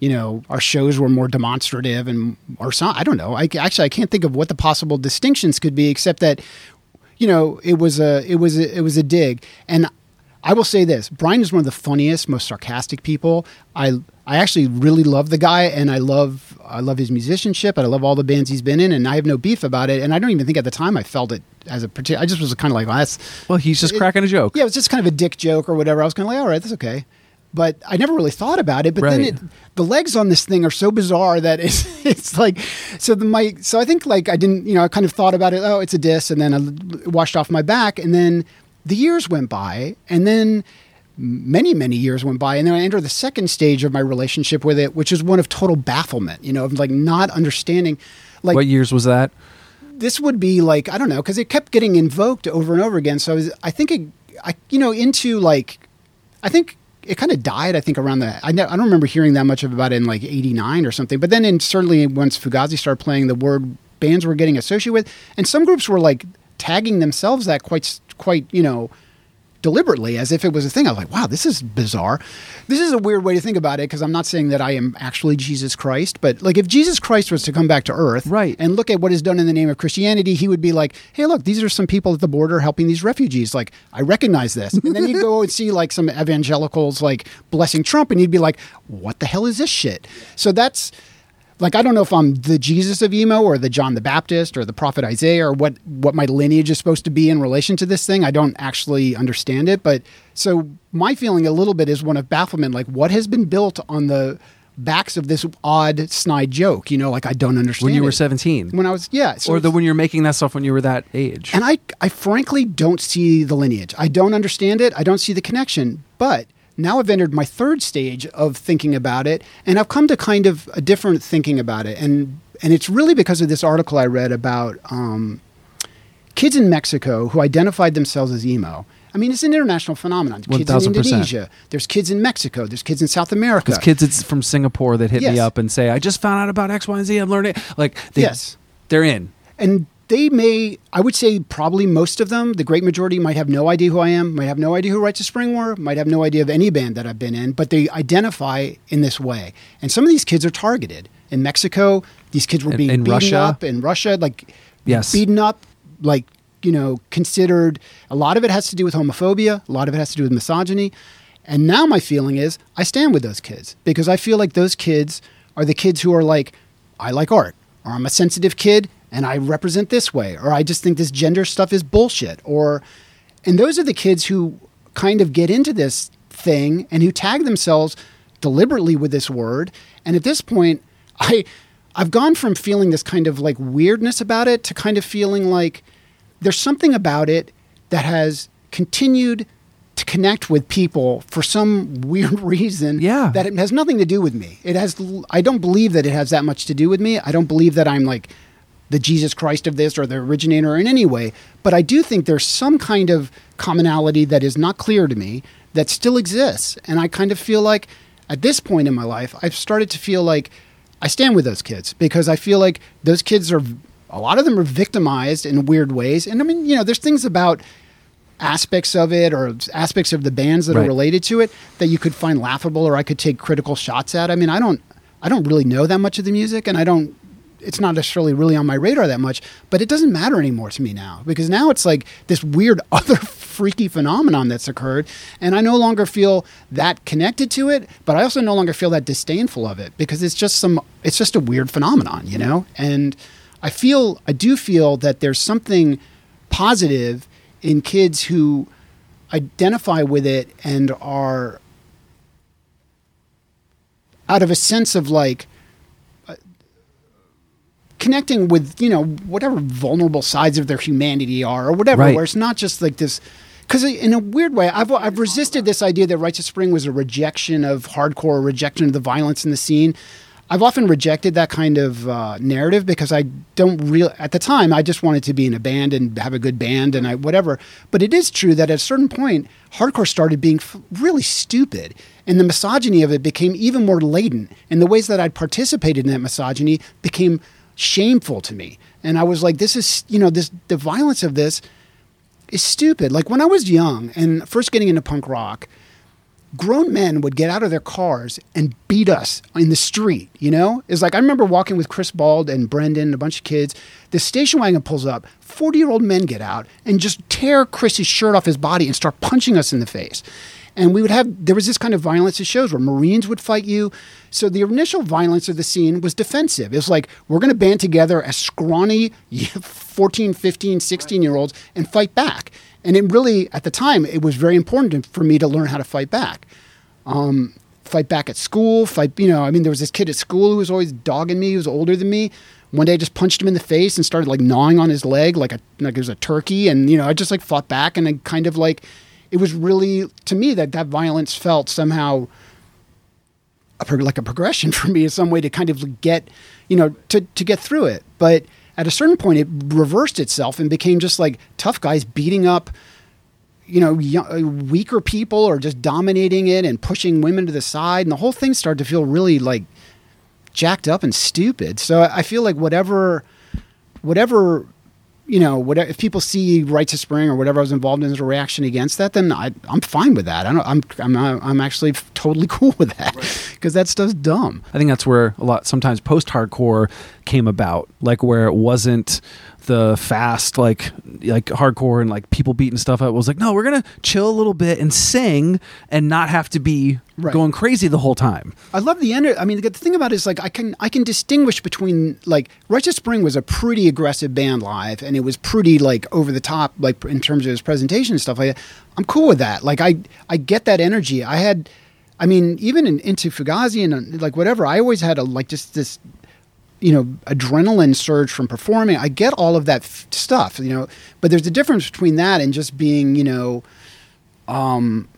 You know, our shows were more demonstrative and or some. I don't know. I actually I can't think of what the possible distinctions could be, except that you know it was a it was a, it was a dig. And I will say this: Brian is one of the funniest, most sarcastic people. I I actually really love the guy, and I love I love his musicianship, and I love all the bands he's been in, and I have no beef about it. And I don't even think at the time I felt it as a particular. I just was kind of like, well, that's
Well, he's just
It-
cracking a joke.
yeah, it was just kind of a dick joke or whatever. I was kind of like, all right, that's okay. But I never really thought about it. But then it, the legs on this thing are so bizarre that it's it's like so the my so I think like I didn't you know I kind of thought about it. Oh, it's a diss, and then I washed off my back, and then the years went by, and then many many years went by, and then I entered the second stage of my relationship with it, which is one of total bafflement. You know, of like not understanding. Like
what years was that?
this would be like I don't know because it kept getting invoked over and over again. So I, was, I think it, I you know into like I think it kind of died. I think around the I, ne- I don't remember hearing that much about it in like '89 or something. But then in certainly once Fugazi started playing, the word bands were getting associated with, and some groups were like tagging themselves that quite quite you know deliberately as if it was a thing. I was like, wow, this is bizarre. This is a weird way to think about it because I'm not saying that I am actually Jesus Christ, but like if Jesus Christ was to come back to earth
Right.
and look at what is done in the name of Christianity, he would be like, hey, look, these are some people at the border helping these refugees. Like, I recognize this. And then you'd go and see like some evangelicals like blessing Trump and you'd be like, what the hell is this shit? So that's. Like I don't know if I'm the Jesus of emo or the John the Baptist or the prophet Isaiah or what what my lineage is supposed to be in relation to this thing. I don't actually understand it, but so my feeling a little bit is one of bafflement like what has been built on the backs of this odd snide joke, you know, like I don't understand
when you were
it.
17
when I was yeah, so
or the when you're making that stuff when you were that age
and I, I frankly don't see the lineage. I don't understand it. I don't see the connection. But now I've entered my third stage of thinking about it, and I've come to kind of a different thinking about it. And and it's really because of this article I read about um, kids in Mexico who identified themselves as emo. I mean, it's an international phenomenon. Kids in
1000%.
Indonesia. There's kids in Mexico. There's kids in South America.
There's kids it's from Singapore that hit me up and say, "I just found out about X, Y, and Z. I'm learning." Like, they,
Yes.
they're in.
and they may i would say probably most of them the great majority might have no idea who i am might have no idea who Rites of Spring were might have no idea of any band that i've been in but they identify in this way and some of these kids are targeted in mexico these kids were
In-
being
in
beaten
Russia?
up in russia like
Yes.
beaten up like you know considered a lot of it has to do with homophobia a lot of it has to do with misogyny and now my feeling is i stand with those kids because i feel like those kids are the kids who are like i like art or i'm a sensitive kid and i represent this way or i just think this gender stuff is bullshit or and those are the kids who kind of get into this thing and who tag themselves deliberately with this word. And at this point, I I've gone from feeling this kind of like weirdness about it to kind of feeling like there's something about it that has continued to connect with people for some weird reason
Yeah.
that it has nothing to do with me. It has I don't believe that it has that much to do with me. I don't believe that I'm like the Jesus Christ of this or the originator in any way, but I do think there's some kind of commonality that is not clear to me that still exists. And I kind of feel like at this point in my life, I've started to feel like I stand with those kids because I feel like those kids are a lot of them are victimized in weird ways. And I mean, you know, there's things about aspects of it or aspects of the bands that
Right.
are related to it that you could find laughable or I could take critical shots at. I mean, I don't I don't really know that much of the music and I don't it's not necessarily really on my radar that much, but it doesn't matter anymore to me now because now it's like this weird other freaky phenomenon that's occurred and I no longer feel that connected to it, but I also no longer feel that disdainful of it because it's just some it's just a weird phenomenon, you know? And I feel I do feel that there's something positive in kids who identify with it and are out of a sense of like connecting with you know whatever vulnerable sides of their humanity are or whatever
Right.
where it's not just like this because in a weird way I've, I've resisted this idea that Rites of Spring was a rejection of hardcore a rejection of the violence in the scene I've often rejected that kind of uh, narrative because I don't really at the time I just wanted to be in a band and have a good band and I whatever. But it is true that at a certain point, hardcore started being f- really stupid, and the misogyny of it became even more latent. And the ways that I'd participated in that misogyny became shameful to me. And I was like, this is you know this the violence of this is stupid. Like when I was young and first getting into punk rock grown men would get out of their cars and beat us in the street, you know? It's like I remember walking with Chris Bald and Brendan and a bunch of kids. The station wagon pulls up, 40 year old men get out and just tear Chris's shirt off his body and start punching us in the face. And we would have, there was this kind of violence at shows where Marines would fight you. So the initial violence of the scene was defensive. It was like, we're going to band together as scrawny 14, 15, 16 year olds and fight back. And it really, at the time, it was very important for me to learn how to fight back. Um, fight back at school, fight, you know, I mean, there was this kid at school who was always dogging me, who was older than me. One day I just punched him in the face and started like gnawing on his leg like a like it was a turkey. And, you know, I just like fought back and I kind of like, it was really, to me, that that violence felt somehow a, prog- like a progression for me in some way to kind of get, you know, to, to get through it. But at a certain point, it reversed itself and became just like tough guys beating up, you know, young, weaker people or just dominating it and pushing women to the side. And the whole thing started to feel really like jacked up and stupid. So I feel like whatever, whatever, you know, whatever, if people see Rites of Spring or whatever I was involved in as a reaction against that, then I, I'm fine with that. I don't, I'm, I'm, I'm actually totally cool with that because that stuff's dumb.
I think that's where a lot sometimes post hardcore came about, like where it wasn't the fast like like hardcore and like people beating stuff up. Was like, no, we're gonna chill a little bit and sing and not have to be
Right.
going crazy the whole time.
I love the energy. I mean, the thing about it is like I can I can distinguish between like Rites of Spring was a pretty aggressive band live, and it was pretty like over the top, like in terms of his presentation and stuff like that. I'm cool with that. Like I I get that energy. I had, I mean, even in, into Fugazi and uh, like whatever, I always had a like just this you know adrenaline surge from performing i get all of that f- stuff you know but there's a difference between that and just being you know um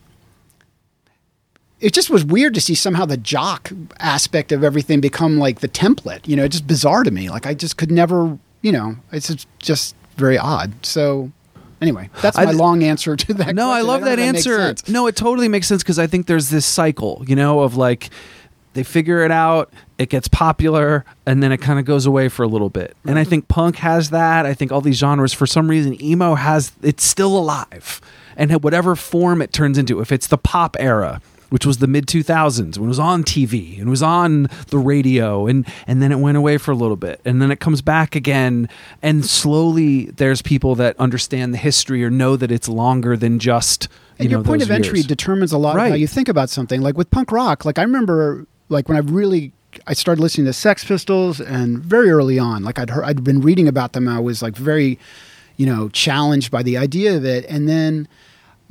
it just was weird to see somehow the jock aspect of everything become like the template you know it's just bizarre to me like i just could never you know it's just- very odd so anyway that's my
d-
long answer to that
No, I love
don't
that answer. No, it totally makes sense because I think there's this cycle, you know, of like they figure it out, it gets popular, and then it kind of goes away for a little bit. And I think punk has that. I think all these genres, for some reason, emo has it's still alive, and whatever form it turns into. If it's the pop era. Which was the mid 2000s when it was on TV and was on the radio and and then it went away for a little bit and then it comes back again and slowly there's people that understand the history or know that it's longer than just you
and your
know,
point of entry
years.
determines a lot of
Right.
how you think about something. Like with punk rock, like I remember, like when I really I started listening to Sex Pistols, and very early on, like I'd heard, I'd been reading about them. I was like very, you know, challenged by the idea of it, and then.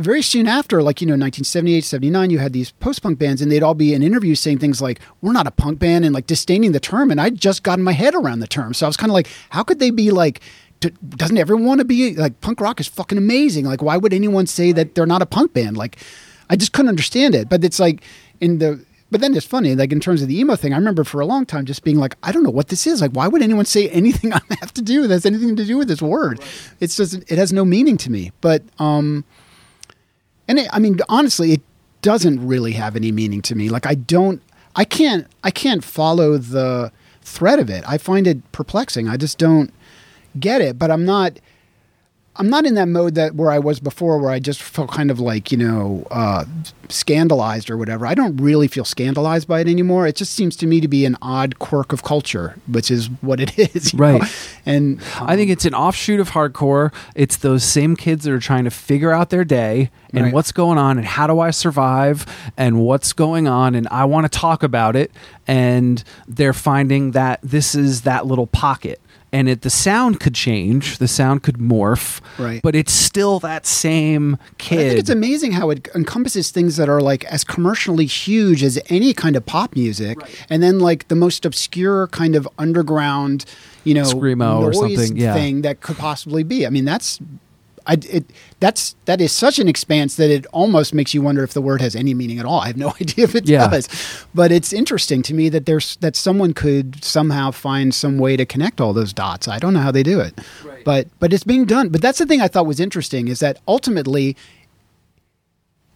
Very soon after, like, you know, 1978, 79, you had these post punk bands, and they'd all be in interviews saying things like, We're not a punk band, and like disdaining the term. And I'd just gotten my head around the term. So I was kind of like, How could they be like, doesn't everyone want to be like punk rock is fucking amazing? Like, why would anyone say that they're not a punk band? Like, I just couldn't understand it. But it's like in the but then it's funny, like in terms of the emo thing, I remember for a long time just being like, I don't know what this is. Like, why would anyone say anything I have to do that has anything to do with this word? It's just it has no meaning to me. But um and it, I mean, honestly, it doesn't really have any meaning to me. Like, I don't, I can't, I can't follow the thread of it. I find it perplexing. I just don't get it. But I'm not, I'm not in that mode that where I was before, where I just felt kind of like you know uh, scandalized or whatever. I don't really feel scandalized by it anymore. It just seems to me to be an odd quirk of culture, which is what it is, you
Right.
know? And
I think it's an offshoot of hardcore. It's those same kids that are trying to figure out their day and
Right.
what's going on and how do I survive and what's going on and I want to talk about it and they're finding that this is that little pocket and it the sound could change, the sound could morph,
Right.
but it's still that same kid.
I think it's amazing how it encompasses things that are like as commercially huge as any kind of pop music, and then like the most obscure kind of underground, you know,
Screamo or something, yeah.
thing that could possibly be. I mean, that's. I, it, that's that is such an expanse that it almost makes you wonder if the word has any meaning at all. I have no idea if it
Yeah.
does, but it's interesting to me that there's that someone could somehow find some way to connect all those dots. I don't know how they do it, but but it's being done. But that's the thing I thought was interesting is that ultimately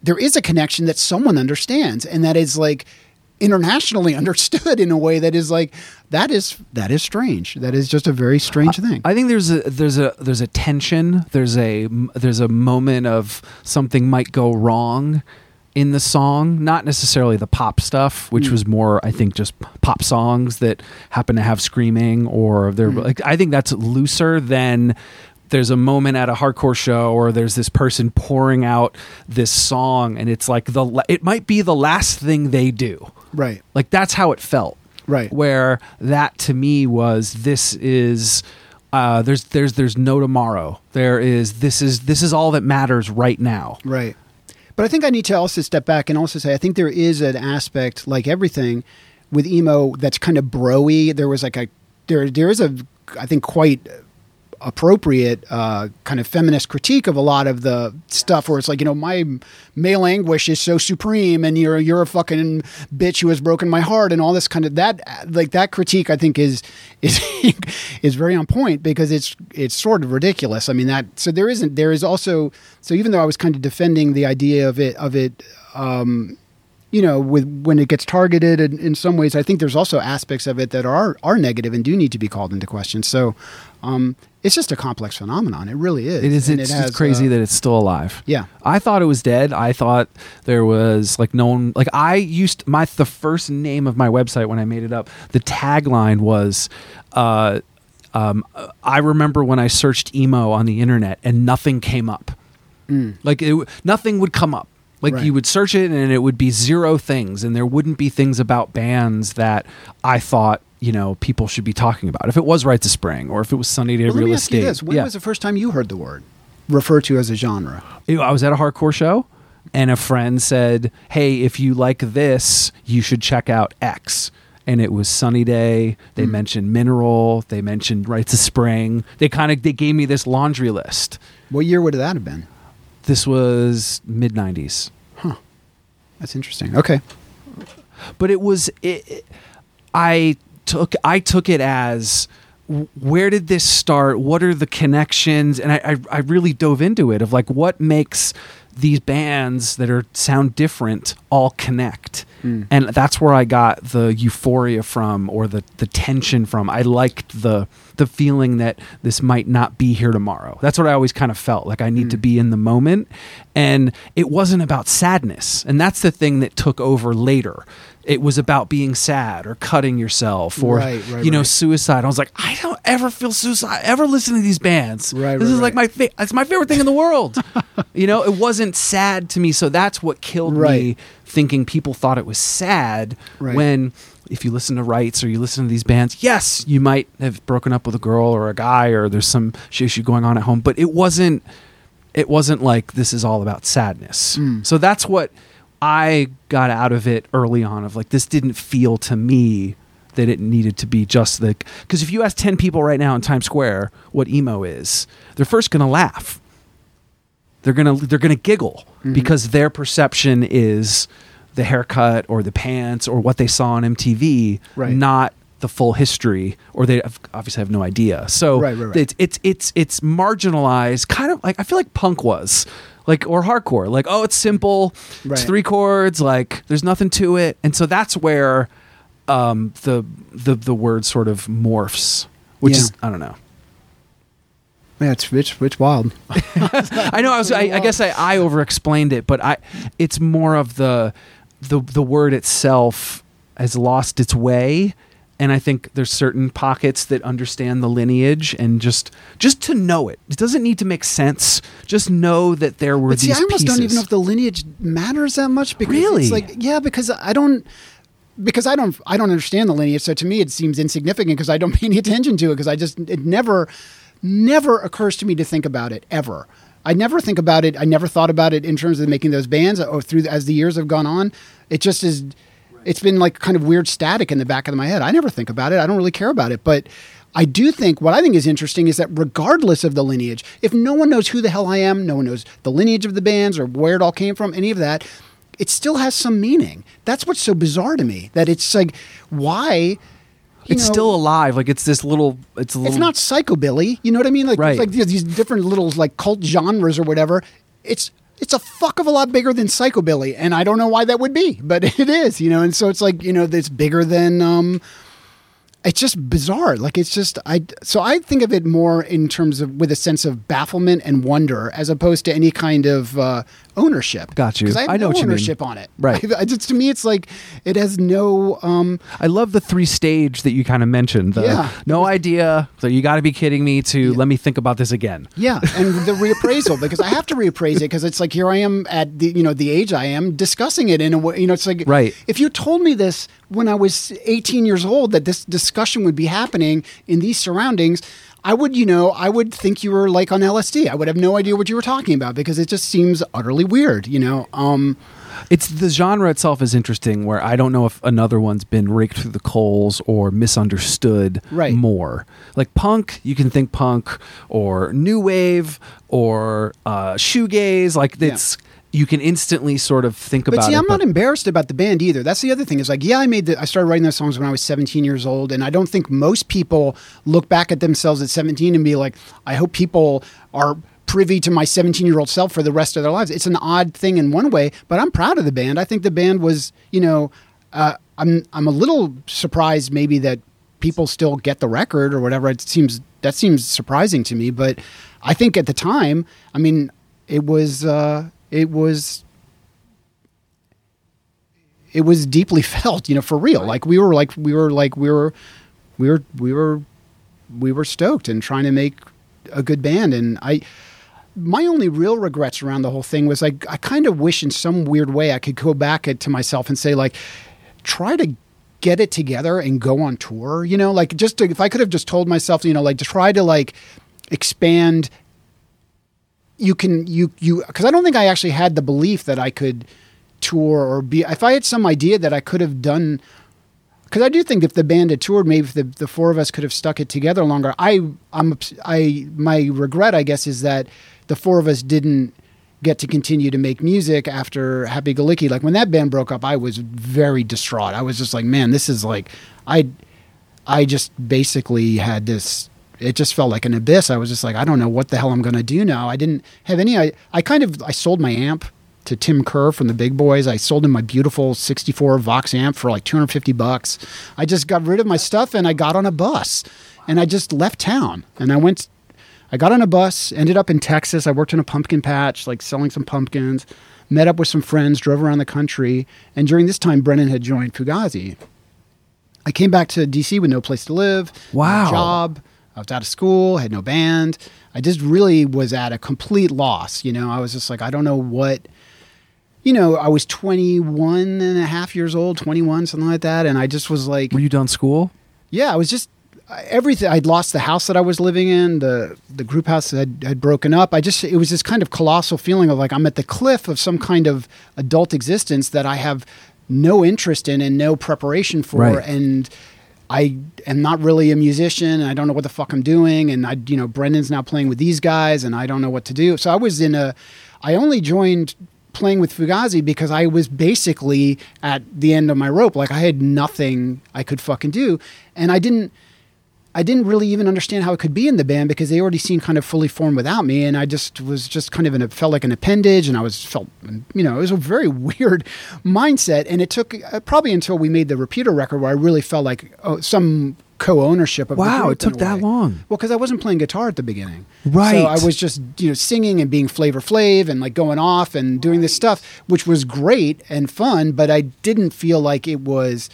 there is a connection that someone understands and that is like internationally understood in a way that is like that is that is strange. That is just a very strange thing.
I think there's a there's a there's a tension. There's a there's a moment of something might go wrong in the song, not necessarily the pop stuff, which mm. was more I think just pop songs that happen to have screaming or they're mm. like I think that's looser than there's a moment at a hardcore show or there's this person pouring out this song and it's like the it might be the last thing they do.
Right
Like that's how it felt.
Right.
Where that to me was this is uh, there's there's there's no tomorrow. There is this is this is all that matters right now.
right but i think i need to also step back and also say i think there is an aspect like everything with emo that's kind of broy there was like a there there is a i think quite appropriate uh, kind of feminist critique of a lot of the stuff where it's like you know my male anguish is so supreme and you're you're a fucking bitch who has broken my heart and all this kind of that like that critique I think is is is very on point because it's it's sort of ridiculous I mean that so there isn't there is also so even though I was kind of defending the idea of it of it um, you know, with when it gets targeted in, in some ways, I think there's also aspects of it that are are negative and do need to be called into question. So, um, it's just a complex phenomenon. It really is.
It is.
And
It's,
it has,
crazy
uh,
that it's still alive.
Yeah.
I thought it was dead. I thought there was like no one. Like I used my the first name of my website when I made it up. The tagline was. Uh, um, I remember when I searched emo on the internet and nothing came up. Like it, nothing would come up. Like
Right.
you would search it and it would be zero things, and there wouldn't be things about bands that I thought you know people should be talking about. If it was Rites of Spring or if it was Sunny Day
Well,
Real Estate,
When
yeah.
was the first time you heard the word referred to as a genre?
I was at a hardcore show and a friend said, "Hey, if you like this, you should check out X." And it was Sunny Day. They hmm. mentioned Mineral. They mentioned Rites of Spring. They kind of they gave me this laundry list.
What year would that have been?
This was mid '90s, huh
That's interesting. Okay.
but it was it, it- I took I took it as where did this start? What are the connections? And I, I I really dove into it of like what makes these bands that are sound different all connect. Hmm. And that's where I got the euphoria from or the the tension from. I liked the the feeling that this might not be here tomorrow. That's what I always kind of felt. Like I need to hmm. be in the moment. And it wasn't about sadness. And that's the thing that took over later. It was about being sad or cutting yourself or
Right, right,
you know
right.
suicide. I was like, I don't ever feel suicide. Ever listen to these bands?
Right,
This is like my fa- it's my favorite thing in the world. you know, it wasn't sad to me. So that's what killed me. Thinking people thought it was sad when if you listen to Rites or you listen to these bands, yes, you might have broken up with a girl or a guy or there's some issue going on at home, but it wasn't it wasn't like this is all about sadness.
Mm.
So that's what I got out of it early on of like this didn't feel to me that it needed to be just like because if you ask 10 people right now in Times Square what emo is, they're first going to laugh. They're going to they're going to giggle
Mm-hmm.
because their perception is the haircut or the pants or what they saw on MTV,
Right.
not the full history or they obviously have no idea. So
right, right.
it's it's it's it's marginalized kind of like I feel like punk was like or hardcore like oh it's simple
Right.
it's three chords like there's nothing to it and so that's where um the the the word sort of morphs which
Yeah.
is I don't know
Yeah, it's it's, it's wild.
I know I was I, I guess I, I over explained it but I it's more of the the the word itself has lost its way and I think there's certain pockets that understand the lineage and just just to know it. It doesn't need to make sense. Just know that there were
But see,
these
I almost don't even know if the lineage matters that much because
Really?
it's like yeah, because I don't because I don't I don't understand the lineage. So to me, it seems insignificant because I don't pay any attention to it because I just it never never occurs to me to think about it ever. I never think about it. I never thought about it in terms of making those bands or through as the years have gone on. It just is. It's been like kind of weird static in the back of my head. I never think about it. I don't really care about it, but. I do think what I think is interesting is that regardless of the lineage, if no one knows who the hell I am, no one knows the lineage of the bands or where it all came from, any of that, it still has some meaning. That's what's so bizarre to me. That it's like, why? you
it's
know,
still alive. Like it's this little. It's a little.
It's not psychobilly. You know what I mean? Like,
Right.
it's like these these different little like cult genres or whatever. It's it's a fuck of a lot bigger than psychobilly, and I don't know why that would be, but it is. You know, and so it's like you know, it's bigger than. um it's just bizarre. Like it's just I. So I think of it more in terms of with a sense of bafflement and wonder, as opposed to any kind of uh, ownership.
Got you.
Because I, have
I know
no
what you mean.
ownership on it.
Right.
I, just to me, it's like it has no. um
I love the three stage that you kind of mentioned. The
Yeah.
no idea. So you got to be kidding me. To let me think about this again.
Yeah, and the reappraisal because I have to reappraise it because it's like here I am at the you know the age I am discussing it in a way you know it's like
Right.
If you told me this when I was 18 years old that this discussion would be happening in these surroundings, I would you know I would think you were like on LSD. I would have no idea what you were talking about because it just seems utterly weird. You know. Um,
It's the genre itself is interesting. Where I don't know if another one's been raked through the coals or misunderstood
Right.
more. Like punk, you can think punk or new wave or uh, shoegaze. Like it's you can instantly sort of think about it.
But
about
see,
it.
I'm not embarrassed about the band either. That's the other thing. Is like, yeah, I made the, I started writing those songs when I was 17 years old, and I don't think most people look back at themselves at 17 and be like, I hope people are privy to my 17 year old self for the rest of their lives. It's an odd thing in one way, but I'm proud of the band. I think the band was, you know, uh, I'm I'm a little surprised maybe that people still get the record or whatever. It seems that seems surprising to me, but I think at the time, I mean, it was uh, it was it was deeply felt, you know, for real. Like we were like we were like we were we were we were we were stoked and trying to make a good band and I my only real regrets around the whole thing was like I kind of wish in some weird way I could go back to myself and say like try to get it together and go on tour, you know, like just to, if I could have just told myself, you know, like to try to like expand you can you you because I don't think I actually had the belief that I could tour or be if I had some idea that I could have done because I do think if the band had toured, maybe the, the four of us could have stuck it together longer. I I'm I my regret I guess is that the four of us didn't get to continue to make music after Happy Go Licky. Like when that band broke up, I was very distraught. I was just like, man, this is like I I just basically had this it just felt like an abyss. I was just like, I don't know what the hell I'm going to do now. I didn't have any. I, I kind of I sold my amp to Tim Kerr from the Big Boys. I sold him my beautiful 64 Vox amp for like 250 bucks. I just got rid of my stuff and I got on a bus and I just left town and I went. I got on a bus, ended up in Texas. I worked in a pumpkin patch, like selling some pumpkins. Met up with some friends, drove around the country, and during this time, Brendan had joined Fugazi. I came back to DC with no place to live, no
Wow.
job. I was out of school, had no band. I just really was at a complete loss. You know, I was just like, I don't know what. You know, I was 21 and a half years old, 21, something like that. And I just was like,
Were you done school?
yeah, I was just everything. I'd lost the house that I was living in. The the group house had, had broken up. I just it was this kind of colossal feeling of like I'm at the cliff of some kind of adult existence that I have no interest in and no preparation for,
Right.
and I am not really a musician. I don't know what the fuck I'm doing. And I, you know, Brendan's now playing with these guys, and I don't know what to do. So I was in a. I only joined playing with Fugazi because I was basically at the end of my rope. Like I had nothing I could fucking do, and I didn't. I didn't really even understand how it could be in the band because they already seemed kind of fully formed without me, and I just was just kind of in a felt like an appendage, and I was felt you know it was a very weird mindset, and it took uh, probably until we made the repeater record where I really felt like oh, some co-ownership of the
Wow, it took that long.
Well, because I wasn't playing guitar at the beginning,
Right.
So I was just you know singing and being Flavor Flav and like going off and doing this stuff, which was great and fun, but I didn't feel like it was.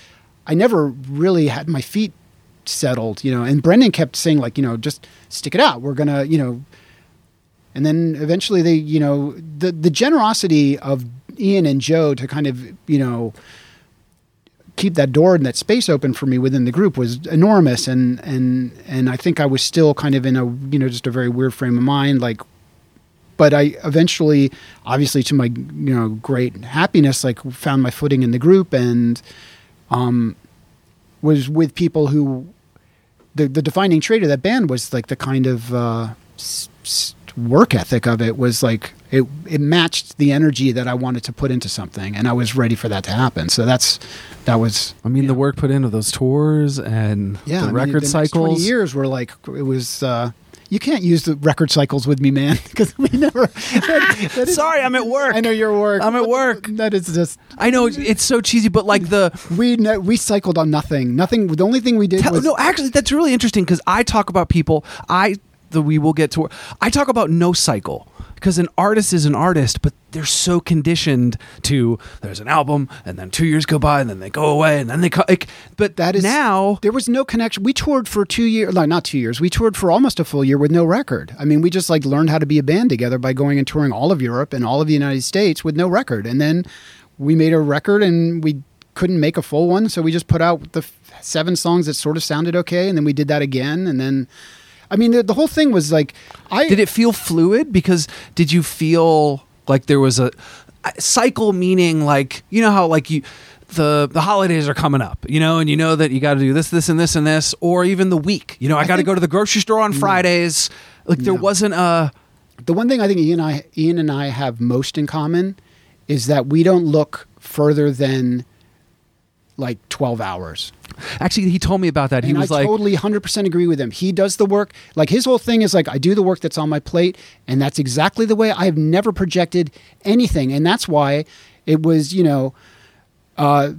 I never really had my feet settled, you know. And Brendan kept saying like, you know, just stick it out. We're gonna, you know. And then eventually they, you know, the the generosity of Ian and Joe to kind of, you know, keep that door and that space open for me within the group was enormous and and and I think I was still kind of in a you know just a very weird frame of mind like but I eventually obviously to my you know great happiness like found my footing in the group and um was with people who the the defining trait of that band was like the kind of uh work ethic of it was like it it matched the energy that I wanted to put into something and I was ready for that to happen so that's that was
I mean, the work put into those tours and
yeah,
the
I
record
the
cycles.
Twenty years were like it was. Uh, you can't use the record cycles with me, man, because we never. that- that is-
Sorry, I'm at work.
I know you're work.
I'm at work.
That is just
I know it's- it's so cheesy, but like the
we ne- we cycled on nothing. Nothing. The only thing we did
Tell-
was
no, actually, that's really interesting because I talk about people. I the we will get to. I talk about no cycle because an artist is an artist, but they're so conditioned to there's an album and then two years go by and then they go away and then they come. Like, but
that is
now.
there was no connection. We toured for two years, like not two years. We toured for almost a full year with no record. I mean, we just like learned how to be a band together by going and touring all of Europe and all of the United States with no record. And then we made a record and we couldn't make a full one, so we just put out the f- seven songs that sort of sounded okay, and then we did that again, and then. I mean, the, the whole thing was like, I
Did it feel fluid? Because did you feel like there was a, a cycle? Meaning, like you know how like you. The, the holidays are coming up, you know, and you know that you got to do this, this, and this, and this, or even the week. You know, I, got to go to the grocery store on mm. Fridays. Like there
No.
wasn't a
the one thing I think Ian, and I, Ian and I have most in common is that we don't look further than like 12 hours.
Actually, he told me about that. He
and
was
I
like,
totally 100% agree with him. He does the work. Like his whole thing is like, I do the work that's on my plate. And that's exactly the way I have never projected anything. And that's why it was, you know, uh,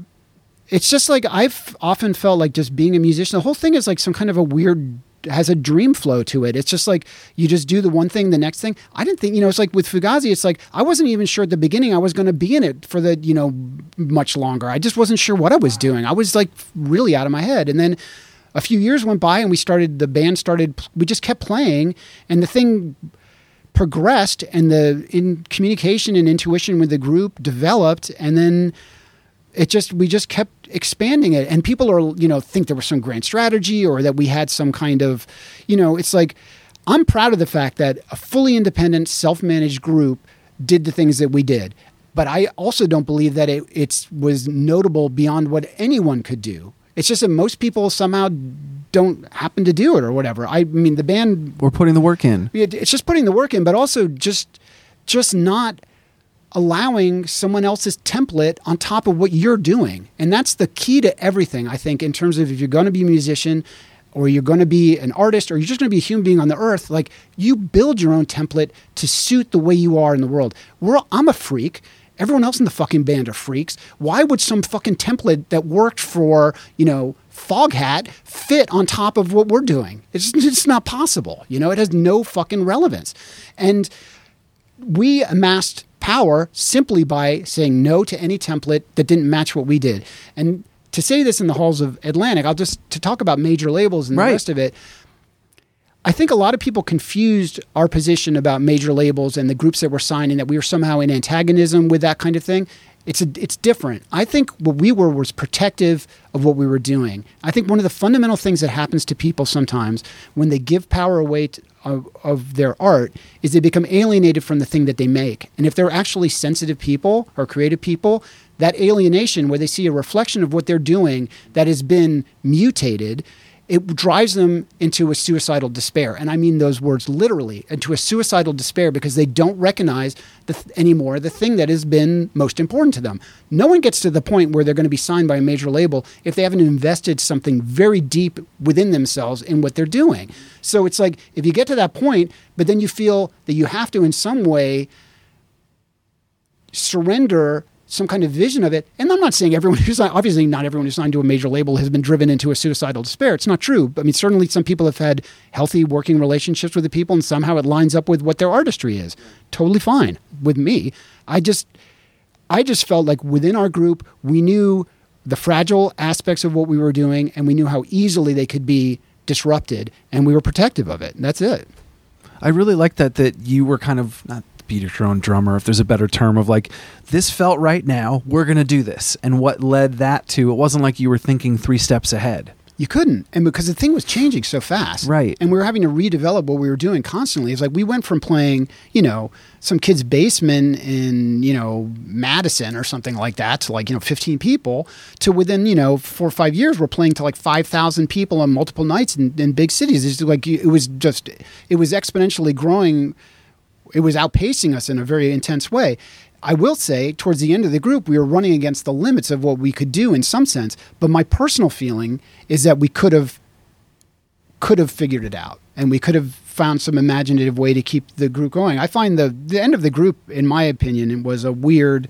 it's just like I've often felt like just being a musician. The whole thing is like some kind of a weird has a dream flow to it. It's just like you just do the one thing, the next thing. I didn't think, you know, it's like with Fugazi, it's like I wasn't even sure at the beginning I was going to be in it for the, you know, much longer. I just wasn't sure what I was doing. I was like really out of my head. And then a few years went by and we started, the band started, we just kept playing and the thing progressed and the in communication and intuition with the group developed and then it just we just kept expanding it. And people are you know think there was some grand strategy or that we had some kind of you know it's like i'm proud of the fact that a fully independent self-managed group did the things that we did. But i also don't believe that it it's was notable beyond what anyone could do. It's just that most people somehow don't happen to do it or whatever. I mean the band
We're putting the work in.
it's just putting the work in, but also just just not allowing someone else's template on top of what you're doing. And that's the key to everything, I think, in terms of if you're going to be a musician or you're going to be an artist or you're just going to be a human being on the earth, like you build your own template to suit the way you are in the world. We're, I'm a freak. Everyone else in the fucking band are freaks. Why would some fucking template that worked for, you know, Foghat fit on top of what we're doing? It's, it's not possible. You know, it has no fucking relevance. And we amassed power simply by saying no to any template that didn't match what we did. And to say this in the halls of Atlantic, I'll just to talk about major labels and
Right.
the rest of it. I think a lot of people confused our position about major labels and the groups that were signing that we were somehow in antagonism with that kind of thing. It's a, it's different. I think what we were was protective of what we were doing. I think one of the fundamental things that happens to people sometimes when they give power away to, of, of their art is they become alienated from the thing that they make. And if they're actually sensitive people or creative people, that alienation where they see a reflection of what they're doing that has been mutated it drives them into a suicidal despair. And I mean those words literally, into a suicidal despair because they don't recognize the th- anymore the thing that has been most important to them. No one gets to the point where they're going to be signed by a major label if they haven't invested something very deep within themselves in what they're doing. So it's like if you get to that point, but then you feel that you have to in some way surrender some kind of vision of it. And I'm not saying everyone who's signed, obviously not everyone who's signed to a major label has been driven into a suicidal despair. It's not true. I mean, certainly some people have had healthy working relationships with the people and somehow it lines up with what their artistry is. Totally fine with me. I just, I just felt like within our group, we knew the fragile aspects of what we were doing and we knew how easily they could be disrupted and we were protective of it. And that's it.
I really like that that you were kind of not beat your own drummer if there's a better term of like this felt right now we're going to do this and what led that to it wasn't like you were thinking 3 steps ahead.
You couldn't, and because the thing was changing so fast,
Right.
And we were having to redevelop what we were doing constantly. It's like we went from playing, you know, some kid's basement in, you know, Madison or something like that to like you know, fifteen people, to within you know four or five years, we're playing to like five thousand people on multiple nights in, in big cities. It's like it was just, it was exponentially growing. It was outpacing us in a very intense way. I will say, towards the end of the group, we were running against the limits of what we could do in some sense. But my personal feeling is that we could have could have figured it out, and we could have found some imaginative way to keep the group going. I find the the end of the group, in my opinion, was a weird.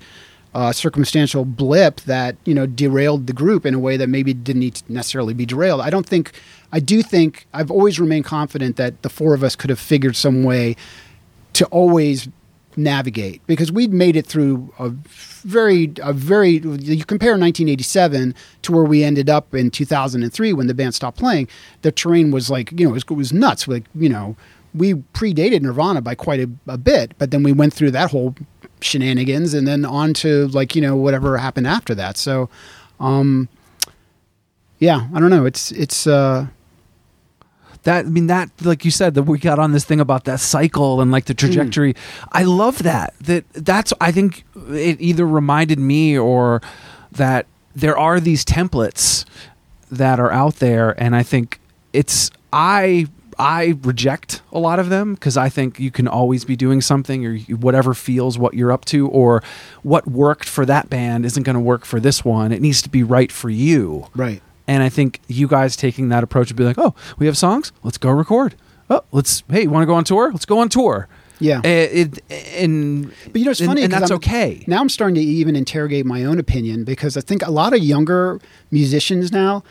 Uh, circumstantial blip that you know derailed the group in a way that maybe didn't need to necessarily be derailed. I don't think. I do think I've always remained confident that the four of us could have figured some way to always navigate because we'd made it through a very a very you compare 1987 to where we ended up in 2003 when the band stopped playing the terrain was like you know it was, it was nuts. Like you know we predated nirvana by quite a, a bit but then we went through that whole shenanigans and then on to like you know whatever happened after that. So um yeah i don't know. It's it's uh
that I mean that like you said that we got on this thing about that cycle and like the hmm. trajectory. I love that. That that's I think it either reminded me or that there are these templates that are out there and I think it's I I reject a lot of them because I think you can always be doing something or whatever feels what you're up to or what worked for that band isn't going to work for this one. It needs to be right for you.
right
And I think you guys taking that approach would be like, oh, we have songs, let's go record. Oh, let's hey, you want to go on tour? Let's go on tour.
Yeah.
Uh, it, and
But you know, it's
and-
funny,
and
'cause
that's
I'm-
okay.
Now I'm starting to even interrogate my own opinion because I think a lot of younger musicians now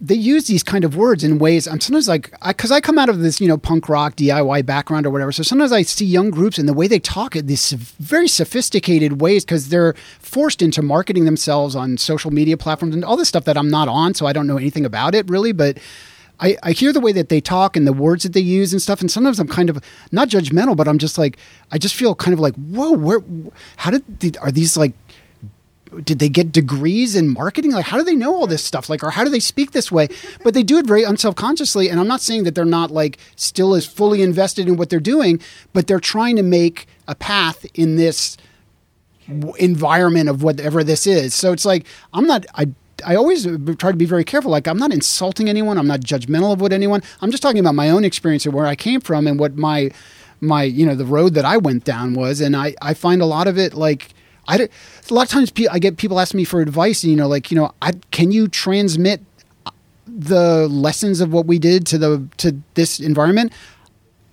they use these kind of words in ways. I'm sometimes like, because I, come out of this, you know, punk rock DIY background or whatever. So sometimes I see young groups and the way they talk in these very sophisticated ways because they're forced into marketing themselves on social media platforms and all this stuff that I'm not on, so I don't know anything about it really, but. I, I hear the way that they talk and the words that they use and stuff, and sometimes I'm kind of not judgmental, but I'm just like I just feel kind of like whoa, where, how did are these like did they get degrees in marketing? Like, how do they know all this stuff? Like, or how do they speak this way? But they do it very unselfconsciously. And I'm not saying that they're not like still as fully invested in what they're doing, but they're trying to make a path in this environment of whatever this is. So it's like I'm not. I I always try to be very careful. Like I'm not insulting anyone. I'm not judgmental of what anyone. I'm just talking about my own experience and where I came from and what my my you know the road that I went down was. And I I find a lot of it like. A lot of times I get people asking me for advice, and you know, like you know, I, can you transmit uh, the lessons of what we did to the to this environment?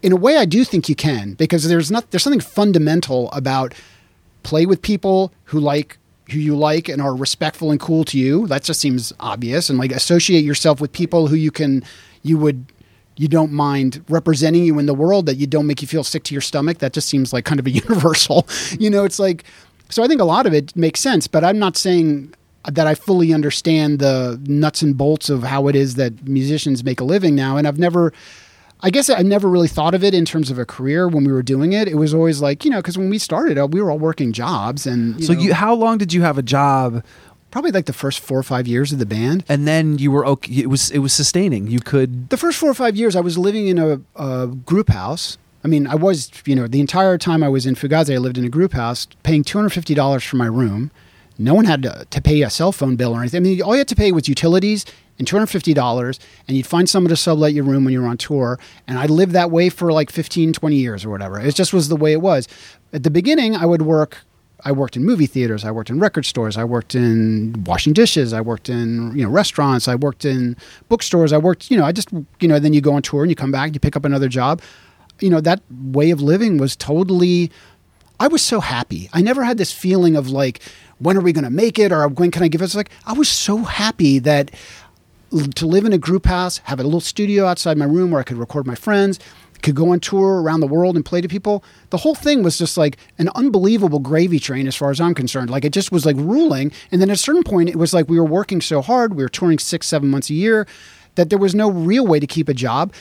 In a way, I do think you can because there's not there's something fundamental about play with people who like who you like and are respectful and cool to you. That just seems obvious, and like associate yourself with people who you can you would you don't mind representing you in the world that you don't make you feel sick to your stomach. That just seems like kind of a universal. You know, it's like so I think a lot of it makes sense, but I'm not saying that I fully understand the nuts and bolts of how it is that musicians make a living now. And I've never, I guess I never really thought of it in terms of a career when we were doing it. It was always like, you know, because when we started, uh, we were all working jobs. And you
so
know,
you, how long did you have a job,
probably like the first four or five years of the band.
and then you were okay? It was it was sustaining. You could
The first four or five years, I was living in a, a group house. I mean, I was, you know, the entire time I was in Fugazi, I lived in a group house, paying two hundred fifty dollars for my room. No one had to, to pay a cell phone bill or anything. I mean, all you had to pay was utilities and two hundred fifty dollars, and you'd find someone to sublet your room when you were on tour. And I lived that way for like 15, 20 years or whatever. It just was the way it was. At the beginning, I would work. I worked in movie theaters. I worked in record stores. I worked in washing dishes. I worked in you know restaurants. I worked in bookstores. I worked you know I just you know then you go on tour and you come back. You pick up another job. You know that way of living was totally. I was so happy. I never had this feeling of like when are we going to make it or when can I give us like I was so happy that to live in a group house, have a little studio outside my room where I could record my friends, could go on tour around the world and play to people. The whole thing was just like an unbelievable gravy train as far as I'm concerned. Like it just was like ruling. And then at a certain point, it was like we were working so hard, we were touring six, seven months a year, that there was no real way to keep a job.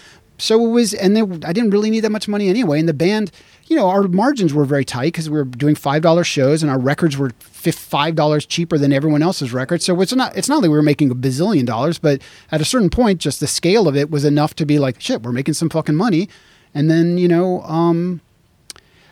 So it was, and I didn't really need that much money anyway. And the band, you know, our margins were very tight because we were doing five dollars shows, and our records were five dollars cheaper than everyone else's records. So it's not, it's not like we were making a bazillion dollars, but at a certain point, just the scale of it was enough to be like, shit, we're making some fucking money. And then, you know, um,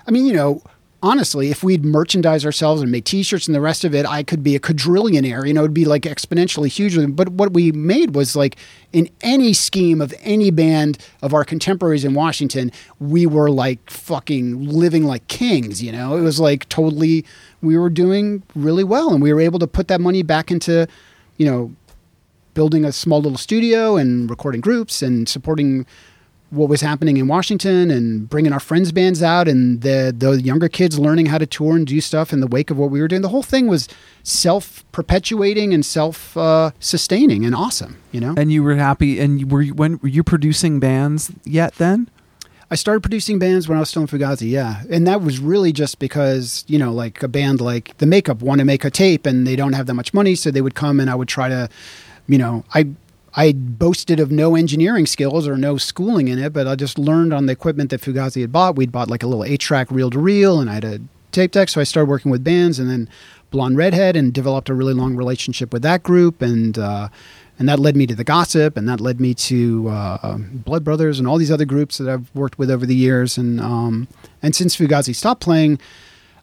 I mean, you know, honestly, if we'd merchandise ourselves and make T-shirts and the rest of it, I could be a quadrillionaire. You know, it'd be like exponentially huge. But what we made was like in any scheme of any band of our contemporaries in Washington, we were like fucking living like kings. You know, it was like totally. We were doing really well, and we were able to put that money back into, you know, building a small little studio and recording groups and supporting what was happening in Washington and bringing our friends' bands out and the the younger kids learning how to tour and do stuff in the wake of what we were doing. The whole thing was self perpetuating and self uh, sustaining and awesome. You know,
and you were happy. And you were you, when were you producing bands yet? Then
I started producing bands when I was still in Fugazi, yeah, and that was really just because you know, like a band like the Makeup want to make a tape and they don't have that much money, so they would come and I would try to, you know, I. I boasted of no engineering skills or no schooling in it, but I just learned on the equipment that Fugazi had bought. We'd bought like a little eight-track reel-to-reel, and I had a tape deck, so I started working with bands, and then Blonde Redhead, and developed a really long relationship with that group, and uh, and that led me to the Gossip, and that led me to uh, Blood Brothers, and all these other groups that I've worked with over the years, and um, and since Fugazi stopped playing,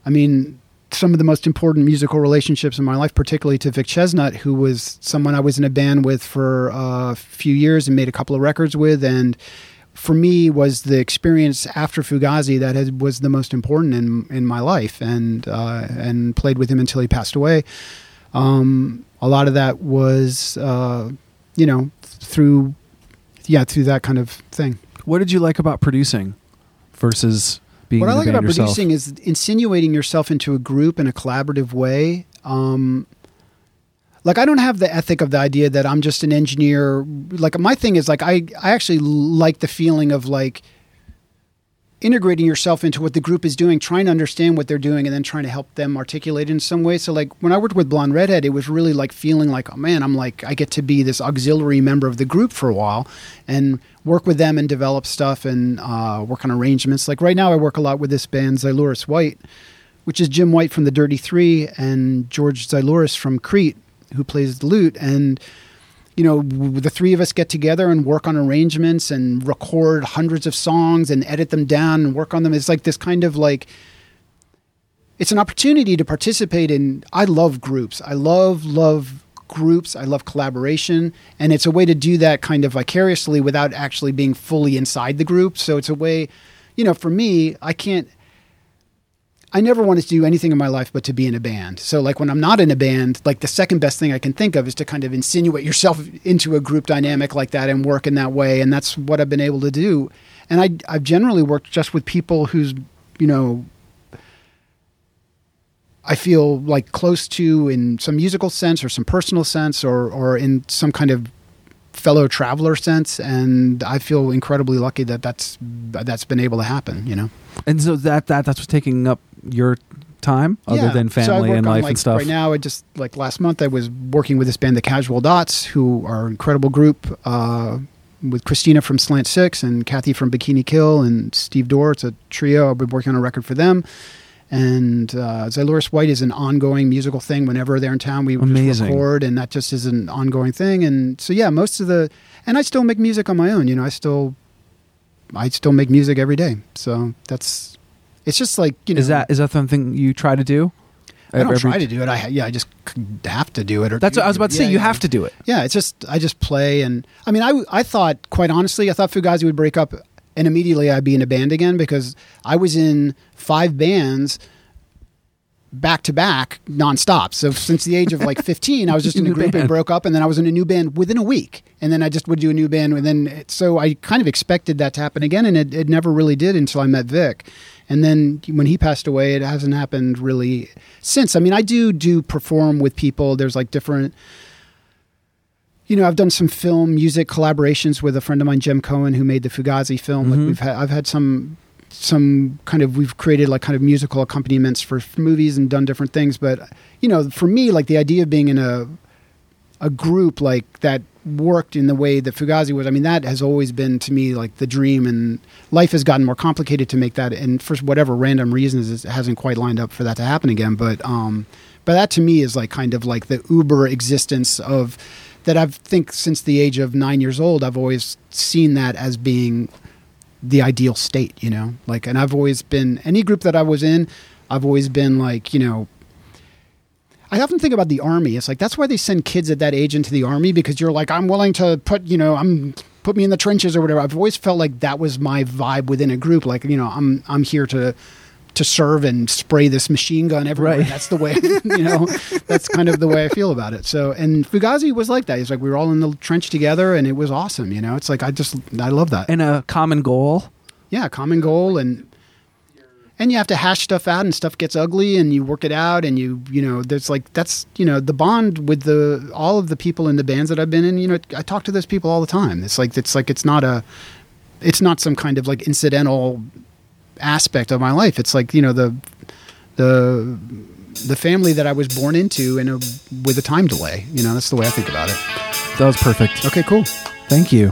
I mean, some of the most important musical relationships in my life, particularly to Vic Chesnutt, who was someone I was in a band with for a few years and made a couple of records with, and for me was the experience after Fugazi that has, was the most important in in my life, and uh, and played with him until he passed away. Um, a lot of that was, uh, you know, through yeah, through that kind of thing.
what did you like about producing versus being
what I like about
yourself.
producing is insinuating yourself into a group in a collaborative way. Um, like I don't have the ethic of the idea that I'm just an engineer. Like my thing is like I I actually like the feeling of like integrating yourself into what the group is doing, trying to understand what they're doing, and then trying to help them articulate in some way. So, like when I worked with Blonde Redhead, it was really like feeling like, oh man, I'm like I get to be this auxiliary member of the group for a while, and work with them and develop stuff and uh, work on arrangements. Like right now, I work a lot with this band Xylouris White, which is Jim White from the Dirty Three and George Xylouris from Crete, who plays the lute, and you know, the three of us get together and work on arrangements and record hundreds of songs and edit them down and work on them. It's like this kind of like, it's an opportunity to participate in. I love groups. I love, love groups. I love collaboration. And it's a way to do that kind of vicariously without actually being fully inside the group. So it's a way, you know, for me, I can't. I never wanted to do anything in my life but to be in a band. So like when I'm not in a band, like the second best thing I can think of is to kind of insinuate yourself into a group dynamic like that and work in that way. And that's what I've been able to do. And I I've generally worked just with people who's, you know, I feel like close to in some musical sense or some personal sense or or in some kind of fellow traveler sense and I feel incredibly lucky that that's that's been able to happen, you know.
And so that that that's what's taking up your time, other
Yeah.
than family
work
and life
like,
and stuff.
Right now, I just like last month, I was working with this band, the Casual Dots, who are an incredible group uh, with Christina from Slant Six and Kathy from Bikini Kill and Steve Dore. It's a trio. I've been working on a record for them. And uh, White is an ongoing musical thing. Whenever they're in town, we record, and that just is an ongoing thing. And so, yeah, most of the, and I still make music on my own. You know, I still, I still make music every day. So that's, it's just like you know,
is that is that something you try to do?
I don't
Every-
try to do it. I yeah, I just have to do it. Or
That's what I was about to say. You
yeah.
have to do it.
Yeah, it's just I just play, and I mean, I I thought quite honestly, I thought Fugazi would break up, and immediately I'd be in a band again because I was in five bands back to back nonstop. So since the age of like 15, I was just in a group
band.
and broke up, and then I was in a new band within a week, and then I just would do a new band, and then it, so I kind of expected that to happen again, and it, it never really did until I met Vic. And then when he passed away, it hasn't happened really since. I mean, I do do perform with people. There's like different you know, I've done some film music collaborations with a friend of mine, Jem Cohen, who made the Fugazi film. Like
Mhm.
we've had, I've had some, some kind of, we've created like kind of musical accompaniments for, movies and done different things. But you know, for me, like the idea of being in a, a group like that worked in the way that Fugazi was. I mean, that has always been to me like the dream, and life has gotten more complicated to make that. And for whatever random reasons, it hasn't quite lined up for that to happen again. But um, but that to me is like kind of like the uber existence of that. I've think since the age of nine years old, I've always seen that as being the ideal state. You know, like, and I've always been any group that I was in. I've always been like, you know, I often think about the army. It's like that's why they send kids at that age into the army because you're like, I'm willing to put, you know, I'm put me in the trenches or whatever. I've always felt like that was my vibe within a group. Like, you know, I'm I'm here to to serve and spray this machine gun everywhere.
Right.
That's the way, you know, that's kind of the way I feel about it. So, and Fugazi was like that. He's like, we were all in the trench together and it was awesome. You know, it's like, I just, I love that.
And a common goal.
yeah, common goal and and you have to hash stuff out and stuff gets ugly and you work it out and you you know there's like that's you know the bond with the all of the people in the bands that I've been in you know I talk to those people all the time it's like it's like it's not a it's not some kind of like incidental aspect of my life it's like you know the the the family that I was born into and with a time delay you know that's the way I think about it
That was perfect.
okay cool
Thank you.